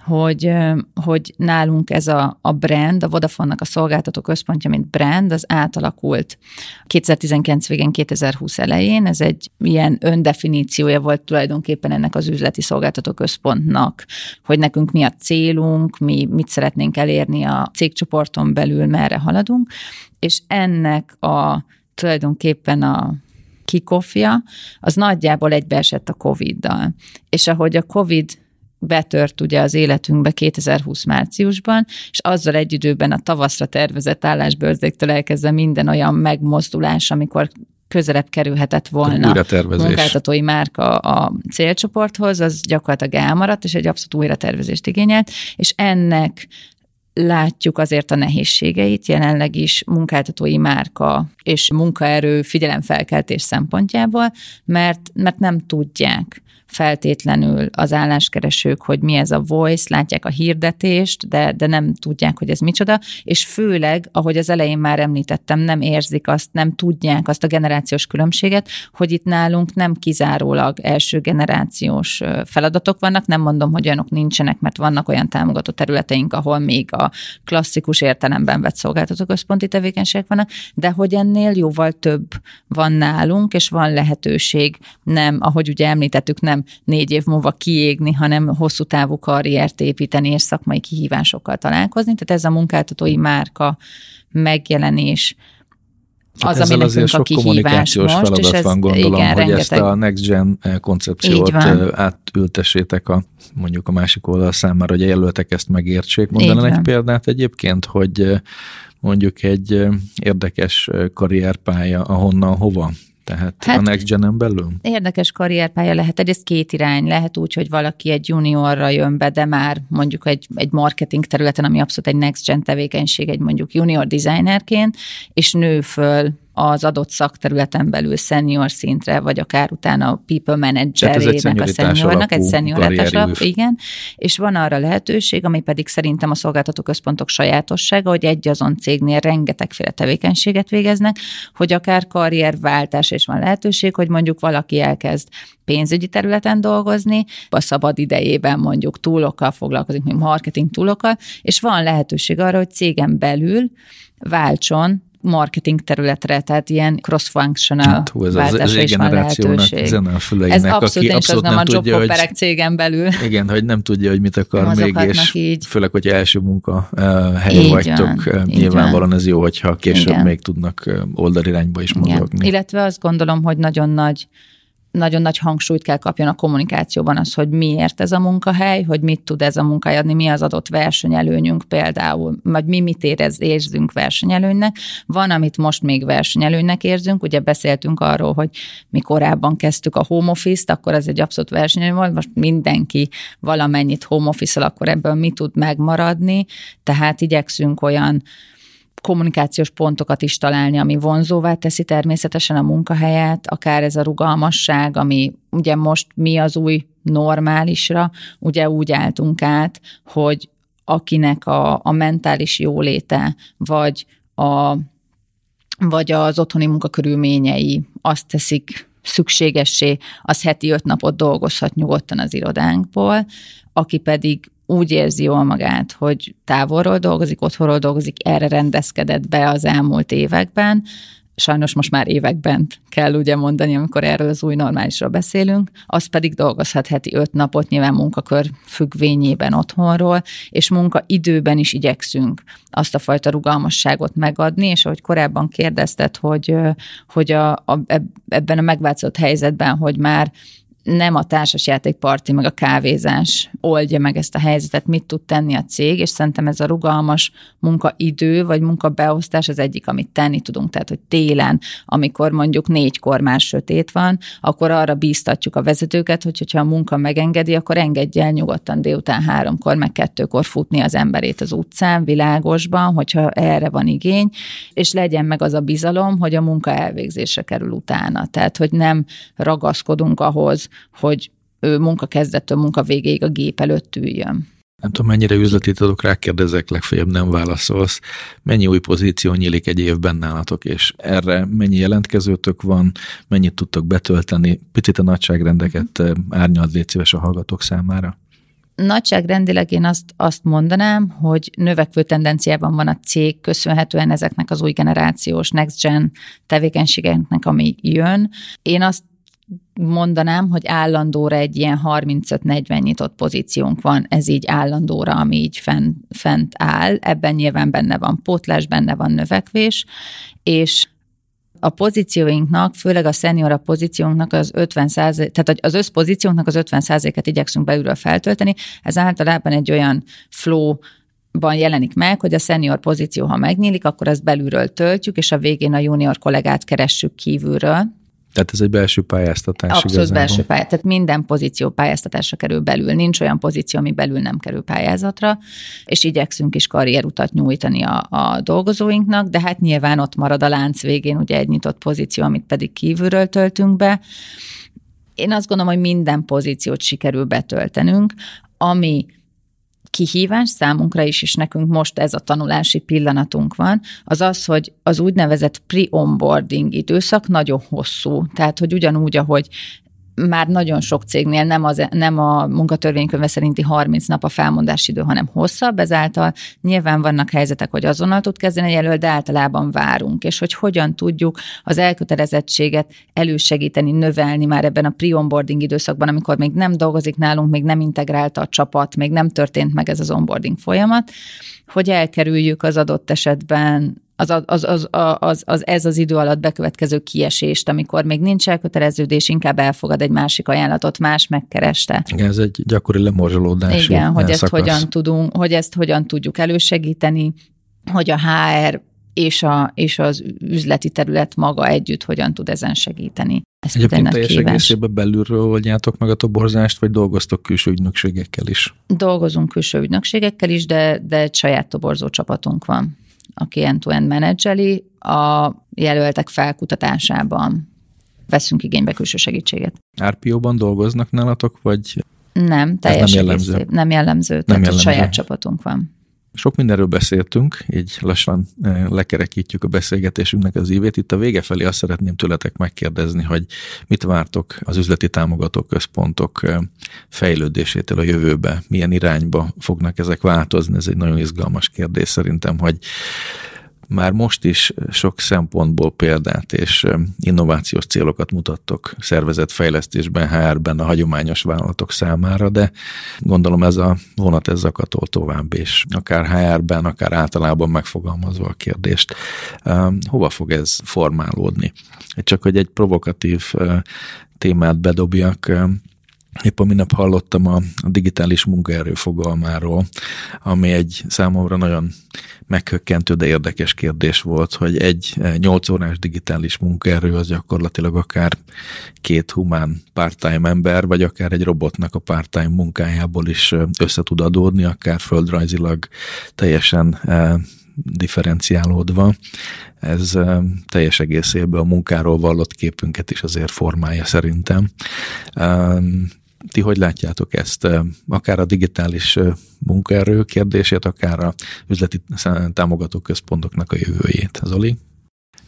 hogy, hogy nálunk ez a, a brand, a Vodafone-nak a szolgáltató központja, mint brand, az átalakult 2019 végén, 2020 elején. Ez egy ilyen öndefiníciója volt tulajdonképpen ennek az üzleti szolgáltató központnak, hogy nekünk mi a célunk, mi mit szeretnénk elérni a cégcsoporton belül, merre haladunk, és ennek a tulajdonképpen a kikofja, az nagyjából egybeesett a Covid-dal. És ahogy a Covid betört ugye az életünkbe 2020 márciusban, és azzal egy időben a tavaszra tervezett állásbőrzéktől elkezdve minden olyan megmozdulás, amikor közelebb kerülhetett volna munkáltatói márka a célcsoporthoz, az gyakorlatilag elmaradt, és egy abszolút újratervezést igényelt, és ennek látjuk azért a nehézségeit. Jelenleg is munkáltatói márka és munkaerő figyelemfelkeltés szempontjából, mert, mert nem tudják feltétlenül az álláskeresők, hogy mi ez a voice, látják a hirdetést, de, de nem tudják, hogy ez micsoda, és főleg, ahogy az elején már említettem, nem érzik azt, nem tudják azt a generációs különbséget, hogy itt nálunk nem kizárólag első generációs feladatok vannak, nem mondom, hogy olyanok nincsenek, mert vannak olyan támogató területeink, ahol még a klasszikus értelemben vett szolgáltató központi tevékenységek vannak, de hogy ennél jóval több van nálunk, és van lehetőség, nem, ahogy ugye említettük, nem négy év múlva kiégni, hanem hosszú távú karriert építeni és szakmai kihívásokkal találkozni. Tehát ez a munkáltatói márka megjelenés az, ami nekünk a kihívás most. feladat ez, van, gondolom, igen, hogy rengeteg... ezt a Next Gen eh, koncepciót eh, átültessétek a mondjuk a másik oldal számára, hogy a jelöltek ezt megértsék. Mondaná egy példát egyébként, hogy eh, mondjuk egy érdekes karrierpálya, ahonnan hova tehát hát, a Next Gen-en belül? Érdekes karrierpálya lehet. Egyrészt két irány. Lehet úgy, hogy valaki egy juniorra jön be, de már mondjuk egy, egy marketing területen, ami abszolút egy Next Gen tevékenység, egy mondjuk junior designerként, és nő föl az adott szakterületen belül senior szintre, vagy akár utána a people managerének a seniornak, egy seniorítás igen, és van arra lehetőség, ami pedig szerintem a szolgáltató központok sajátossága, hogy egy azon cégnél rengetegféle tevékenységet végeznek, hogy akár karrierváltás is van lehetőség, hogy mondjuk valaki elkezd pénzügyi területen dolgozni, a szabad idejében mondjuk túlokkal foglalkozik, mint marketing túlokkal, és van lehetőség arra, hogy cégen belül váltson marketing területre, tehát ilyen cross-functional hát, hú, ez váltásra is van lehetőség. Ez abszolút, aki abszolút nem, a tudja, hogy, cégen belül. Igen, hogy nem tudja, hogy mit akar még, és így. főleg, hogyha első munka helyen vagytok, van, nyilvánvalóan ez jó, hogyha később Igen. még tudnak oldalirányba is mozogni. Igen. Illetve azt gondolom, hogy nagyon nagy nagyon nagy hangsúlyt kell kapjon a kommunikációban az, hogy miért ez a munkahely, hogy mit tud ez a munkahely adni, mi az adott versenyelőnyünk például, vagy mi mit érez, érzünk versenyelőnynek. Van, amit most még versenyelőnynek érzünk, ugye beszéltünk arról, hogy mi korábban kezdtük a home office-t, akkor ez egy abszolút versenyelőny volt, most mindenki valamennyit home office akkor ebből mi tud megmaradni, tehát igyekszünk olyan kommunikációs pontokat is találni, ami vonzóvá teszi természetesen a munkahelyet, akár ez a rugalmasság, ami ugye most mi az új normálisra, ugye úgy álltunk át, hogy akinek a, a mentális jóléte, vagy a vagy az otthoni munkakörülményei azt teszik szükségessé, az heti öt napot dolgozhat nyugodtan az irodánkból, aki pedig úgy érzi jól magát, hogy távolról dolgozik, otthonról dolgozik, erre rendezkedett be az elmúlt években, sajnos most már években kell ugye mondani, amikor erről az új normálisról beszélünk, az pedig dolgozhat heti öt napot nyilván munkakör függvényében otthonról, és munka időben is igyekszünk azt a fajta rugalmasságot megadni, és ahogy korábban kérdezted, hogy, hogy a, a, ebben a megváltozott helyzetben, hogy már nem a társasjátékparti, meg a kávézás oldja meg ezt a helyzetet, mit tud tenni a cég, és szerintem ez a rugalmas munkaidő, vagy munkabeosztás az egyik, amit tenni tudunk. Tehát, hogy télen, amikor mondjuk négykor már sötét van, akkor arra bíztatjuk a vezetőket, hogy hogyha a munka megengedi, akkor engedje el nyugodtan délután háromkor, meg kettőkor futni az emberét az utcán, világosban, hogyha erre van igény, és legyen meg az a bizalom, hogy a munka elvégzésre kerül utána. Tehát, hogy nem ragaszkodunk ahhoz, hogy ő munka kezdettől munka végéig a gép előtt üljön. Nem tudom, mennyire üzleti tudok rákérdezek, legfeljebb nem válaszolsz. Mennyi új pozíció nyílik egy évben nálatok, és erre mennyi jelentkezőtök van, mennyit tudtok betölteni? Picit a nagyságrendeket eh, árnyald légy szíves a hallgatók számára. Nagyságrendileg én azt, azt mondanám, hogy növekvő tendenciában van a cég, köszönhetően ezeknek az új generációs next gen tevékenységeknek, ami jön. Én azt mondanám, hogy állandóra egy ilyen 35-40 nyitott pozíciónk van, ez így állandóra, ami így fent, fent áll. Ebben nyilván benne van pótlás, benne van növekvés, és a pozícióinknak, főleg a szeniora pozíciónknak az 50 tehát az összpozíciónknak az 50 et igyekszünk belülről feltölteni. Ez általában egy olyan flow ban jelenik meg, hogy a senior pozíció, ha megnyílik, akkor ezt belülről töltjük, és a végén a junior kollégát keressük kívülről, tehát ez egy belső pályáztatás Abszolút igazából. belső pályáztatás. Tehát minden pozíció pályáztatásra kerül belül. Nincs olyan pozíció, ami belül nem kerül pályázatra, és igyekszünk is karrierutat nyújtani a, a dolgozóinknak, de hát nyilván ott marad a lánc végén ugye egy nyitott pozíció, amit pedig kívülről töltünk be. Én azt gondolom, hogy minden pozíciót sikerül betöltenünk, ami kihívás számunkra is, és nekünk most ez a tanulási pillanatunk van, az az, hogy az úgynevezett pre-onboarding időszak nagyon hosszú. Tehát, hogy ugyanúgy, ahogy már nagyon sok cégnél nem, az, nem a munkatörvénykönyve szerinti 30 nap a felmondási idő, hanem hosszabb, ezáltal. Nyilván vannak helyzetek, hogy azonnal tud kezdeni egy jelölt, de általában várunk, és hogy hogyan tudjuk az elkötelezettséget elősegíteni, növelni már ebben a pre-onboarding időszakban, amikor még nem dolgozik nálunk, még nem integrálta a csapat, még nem történt meg ez az onboarding folyamat, hogy elkerüljük az adott esetben az, az, az, az, az, ez az idő alatt bekövetkező kiesést, amikor még nincs elköteleződés, inkább elfogad egy másik ajánlatot, más megkereste. Igen, ez egy gyakori lemorzsolódás. Igen, hogy ezt hogyan tudunk, hogy ezt hogyan tudjuk elősegíteni, hogy a HR és, a, és az üzleti terület maga együtt hogyan tud ezen segíteni. Ez Egyébként teljes kívás. egészében belülről oldjátok meg a toborzást, vagy dolgoztok külső ügynökségekkel is? Dolgozunk külső ügynökségekkel is, de, de egy saját toborzó csapatunk van aki end-to-end menedzseli, a jelöltek felkutatásában veszünk igénybe külső segítséget. RPO-ban dolgoznak nálatok, vagy nem, teljes nem jellemző. Nem jellemző, nem tehát jellemző. saját csapatunk van. Sok mindenről beszéltünk, így lassan eh, lekerekítjük a beszélgetésünknek az ívét. Itt a vége felé azt szeretném tőletek megkérdezni, hogy mit vártok az üzleti támogató központok eh, fejlődésétől a jövőbe, milyen irányba fognak ezek változni. Ez egy nagyon izgalmas kérdés szerintem, hogy már most is sok szempontból példát és innovációs célokat mutattok szervezetfejlesztésben, HR-ben a hagyományos vállalatok számára, de gondolom ez a vonat ez zakatol tovább, és akár HR-ben, akár általában megfogalmazva a kérdést, hova fog ez formálódni? Csak hogy egy provokatív témát bedobjak, Épp a minap hallottam a, digitális munkaerő fogalmáról, ami egy számomra nagyon meghökkentő, de érdekes kérdés volt, hogy egy 8 órás digitális munkaerő az gyakorlatilag akár két humán part-time ember, vagy akár egy robotnak a part-time munkájából is össze tud adódni, akár földrajzilag teljesen differenciálódva. Ez teljes egészében a munkáról vallott képünket is azért formálja szerintem. Ti hogy látjátok ezt, akár a digitális munkaerő kérdését, akár a üzleti támogató központoknak a jövőjét? Zoli?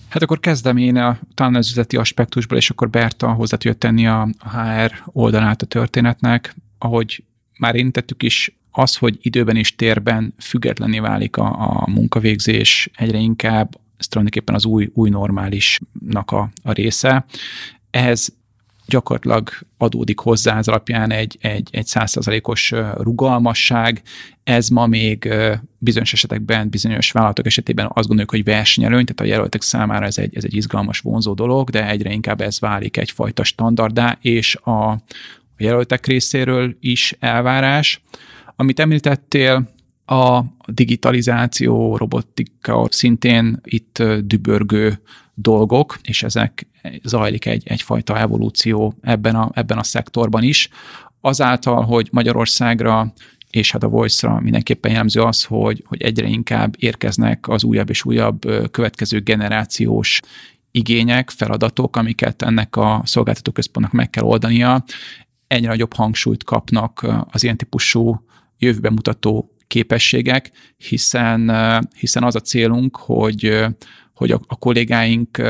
Hát akkor kezdem én a, talán az üzleti aspektusból, és akkor Berta hozzá tudja tenni a HR oldalát a történetnek. Ahogy már érintettük is, az, hogy időben és térben függetlenné válik a, a munkavégzés egyre inkább, ez tulajdonképpen az új, új normálisnak a, a része. Ehhez gyakorlatilag adódik hozzá az alapján egy, egy, egy százszerzalékos rugalmasság. Ez ma még bizonyos esetekben, bizonyos vállalatok esetében azt gondoljuk, hogy versenyelőny, tehát a jelöltek számára ez egy, ez egy izgalmas, vonzó dolog, de egyre inkább ez válik egyfajta standardá, és a, a jelöltek részéről is elvárás. Amit említettél, a digitalizáció, robotika szintén itt dübörgő dolgok, és ezek zajlik egy, egyfajta evolúció ebben a, ebben a szektorban is. Azáltal, hogy Magyarországra és hát a Voice-ra mindenképpen jellemző az, hogy, hogy egyre inkább érkeznek az újabb és újabb következő generációs igények, feladatok, amiket ennek a szolgáltatóközpontnak meg kell oldania, egyre nagyobb hangsúlyt kapnak az ilyen típusú jövőbe mutató képességek, hiszen, hiszen az a célunk, hogy, hogy a, a kollégáink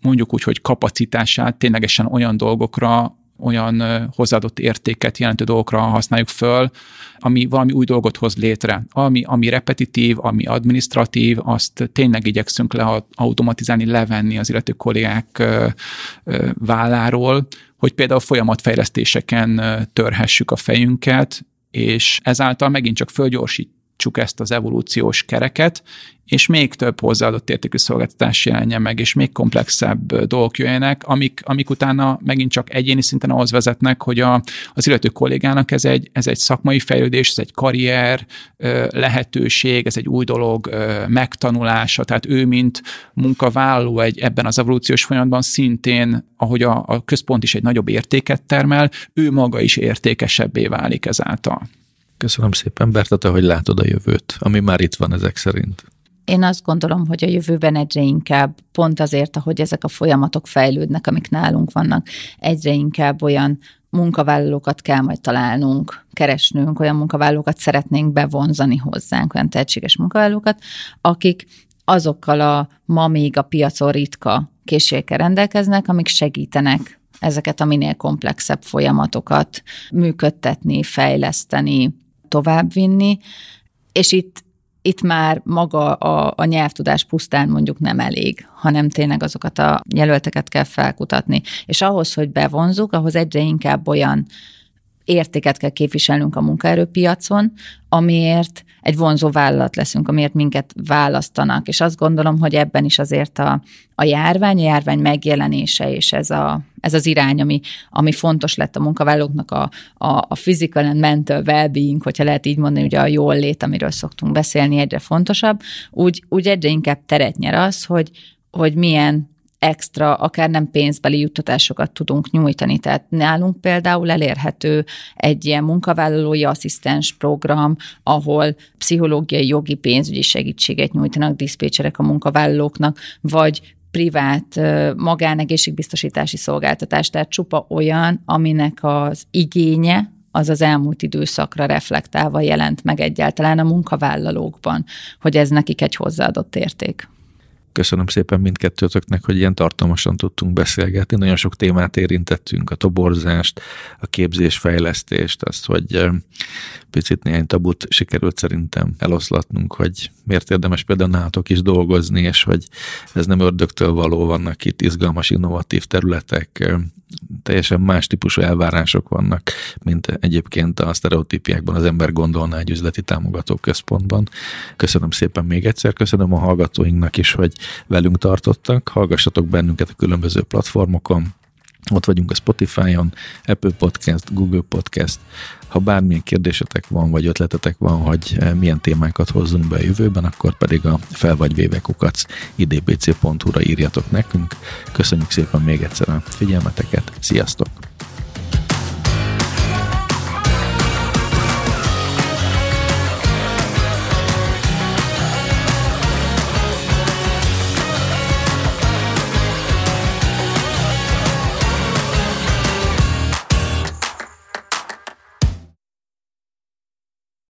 mondjuk úgy, hogy kapacitását ténylegesen olyan dolgokra, olyan hozzáadott értéket jelentő dolgokra használjuk föl, ami valami új dolgot hoz létre. Ami, ami repetitív, ami administratív, azt tényleg igyekszünk le automatizálni, levenni az illető kollégák válláról, hogy például folyamatfejlesztéseken törhessük a fejünket, és ezáltal megint csak fölgyorsít, csak ezt az evolúciós kereket, és még több hozzáadott értékű szolgáltatás jelenjen meg, és még komplexebb dolgok jöjjenek, amik, amik utána megint csak egyéni szinten ahhoz vezetnek, hogy a, az illető kollégának ez egy, ez egy szakmai fejlődés, ez egy karrier lehetőség, ez egy új dolog megtanulása, tehát ő, mint munkavállaló egy, ebben az evolúciós folyamatban szintén, ahogy a, a központ is egy nagyobb értéket termel, ő maga is értékesebbé válik ezáltal. Köszönöm szépen, Berta, te hogy látod a jövőt, ami már itt van ezek szerint? Én azt gondolom, hogy a jövőben egyre inkább, pont azért, ahogy ezek a folyamatok fejlődnek, amik nálunk vannak, egyre inkább olyan munkavállalókat kell majd találnunk, keresnünk, olyan munkavállalókat szeretnénk bevonzani hozzánk, olyan tehetséges munkavállalókat, akik azokkal a ma még a piacon ritka készségekkel rendelkeznek, amik segítenek ezeket a minél komplexebb folyamatokat működtetni, fejleszteni, továbbvinni, és itt itt már maga a, a nyelvtudás pusztán mondjuk nem elég, hanem tényleg azokat a jelölteket kell felkutatni. És ahhoz, hogy bevonzuk, ahhoz egyre inkább olyan értéket kell képviselnünk a munkaerőpiacon, amiért egy vonzó vállalat leszünk, amiért minket választanak, és azt gondolom, hogy ebben is azért a, a járvány, a járvány megjelenése, és ez, a, ez az irány, ami, ami fontos lett a munkavállalóknak a, a, a physical and mental well-being, hogyha lehet így mondani, ugye a jól lét, amiről szoktunk beszélni, egyre fontosabb, úgy, úgy egyre inkább teret nyer az, hogy, hogy milyen extra, akár nem pénzbeli juttatásokat tudunk nyújtani. Tehát nálunk például elérhető egy ilyen munkavállalói asszisztens program, ahol pszichológiai, jogi, pénzügyi segítséget nyújtanak diszpécserek a munkavállalóknak, vagy privát magánegészségbiztosítási szolgáltatás, tehát csupa olyan, aminek az igénye az az elmúlt időszakra reflektálva jelent meg egyáltalán a munkavállalókban, hogy ez nekik egy hozzáadott érték. Köszönöm szépen mindkettőtöknek, hogy ilyen tartalmasan tudtunk beszélgetni. Nagyon sok témát érintettünk, a toborzást, a képzésfejlesztést, azt, hogy picit néhány tabut sikerült szerintem eloszlatnunk, hogy miért érdemes például nálatok is dolgozni, és hogy ez nem ördögtől való, vannak itt izgalmas, innovatív területek, teljesen más típusú elvárások vannak, mint egyébként a sztereotípiákban az ember gondolná egy üzleti támogató központban. Köszönöm szépen még egyszer, köszönöm a hallgatóinknak is, hogy velünk tartottak, hallgassatok bennünket a különböző platformokon, ott vagyunk a Spotify-on, Apple Podcast, Google Podcast. Ha bármilyen kérdésetek van, vagy ötletetek van, hogy eh, milyen témákat hozzunk be a jövőben, akkor pedig a fel vagy véve kukac idbc.hu-ra írjatok nekünk. Köszönjük szépen még egyszer a figyelmeteket. Sziasztok!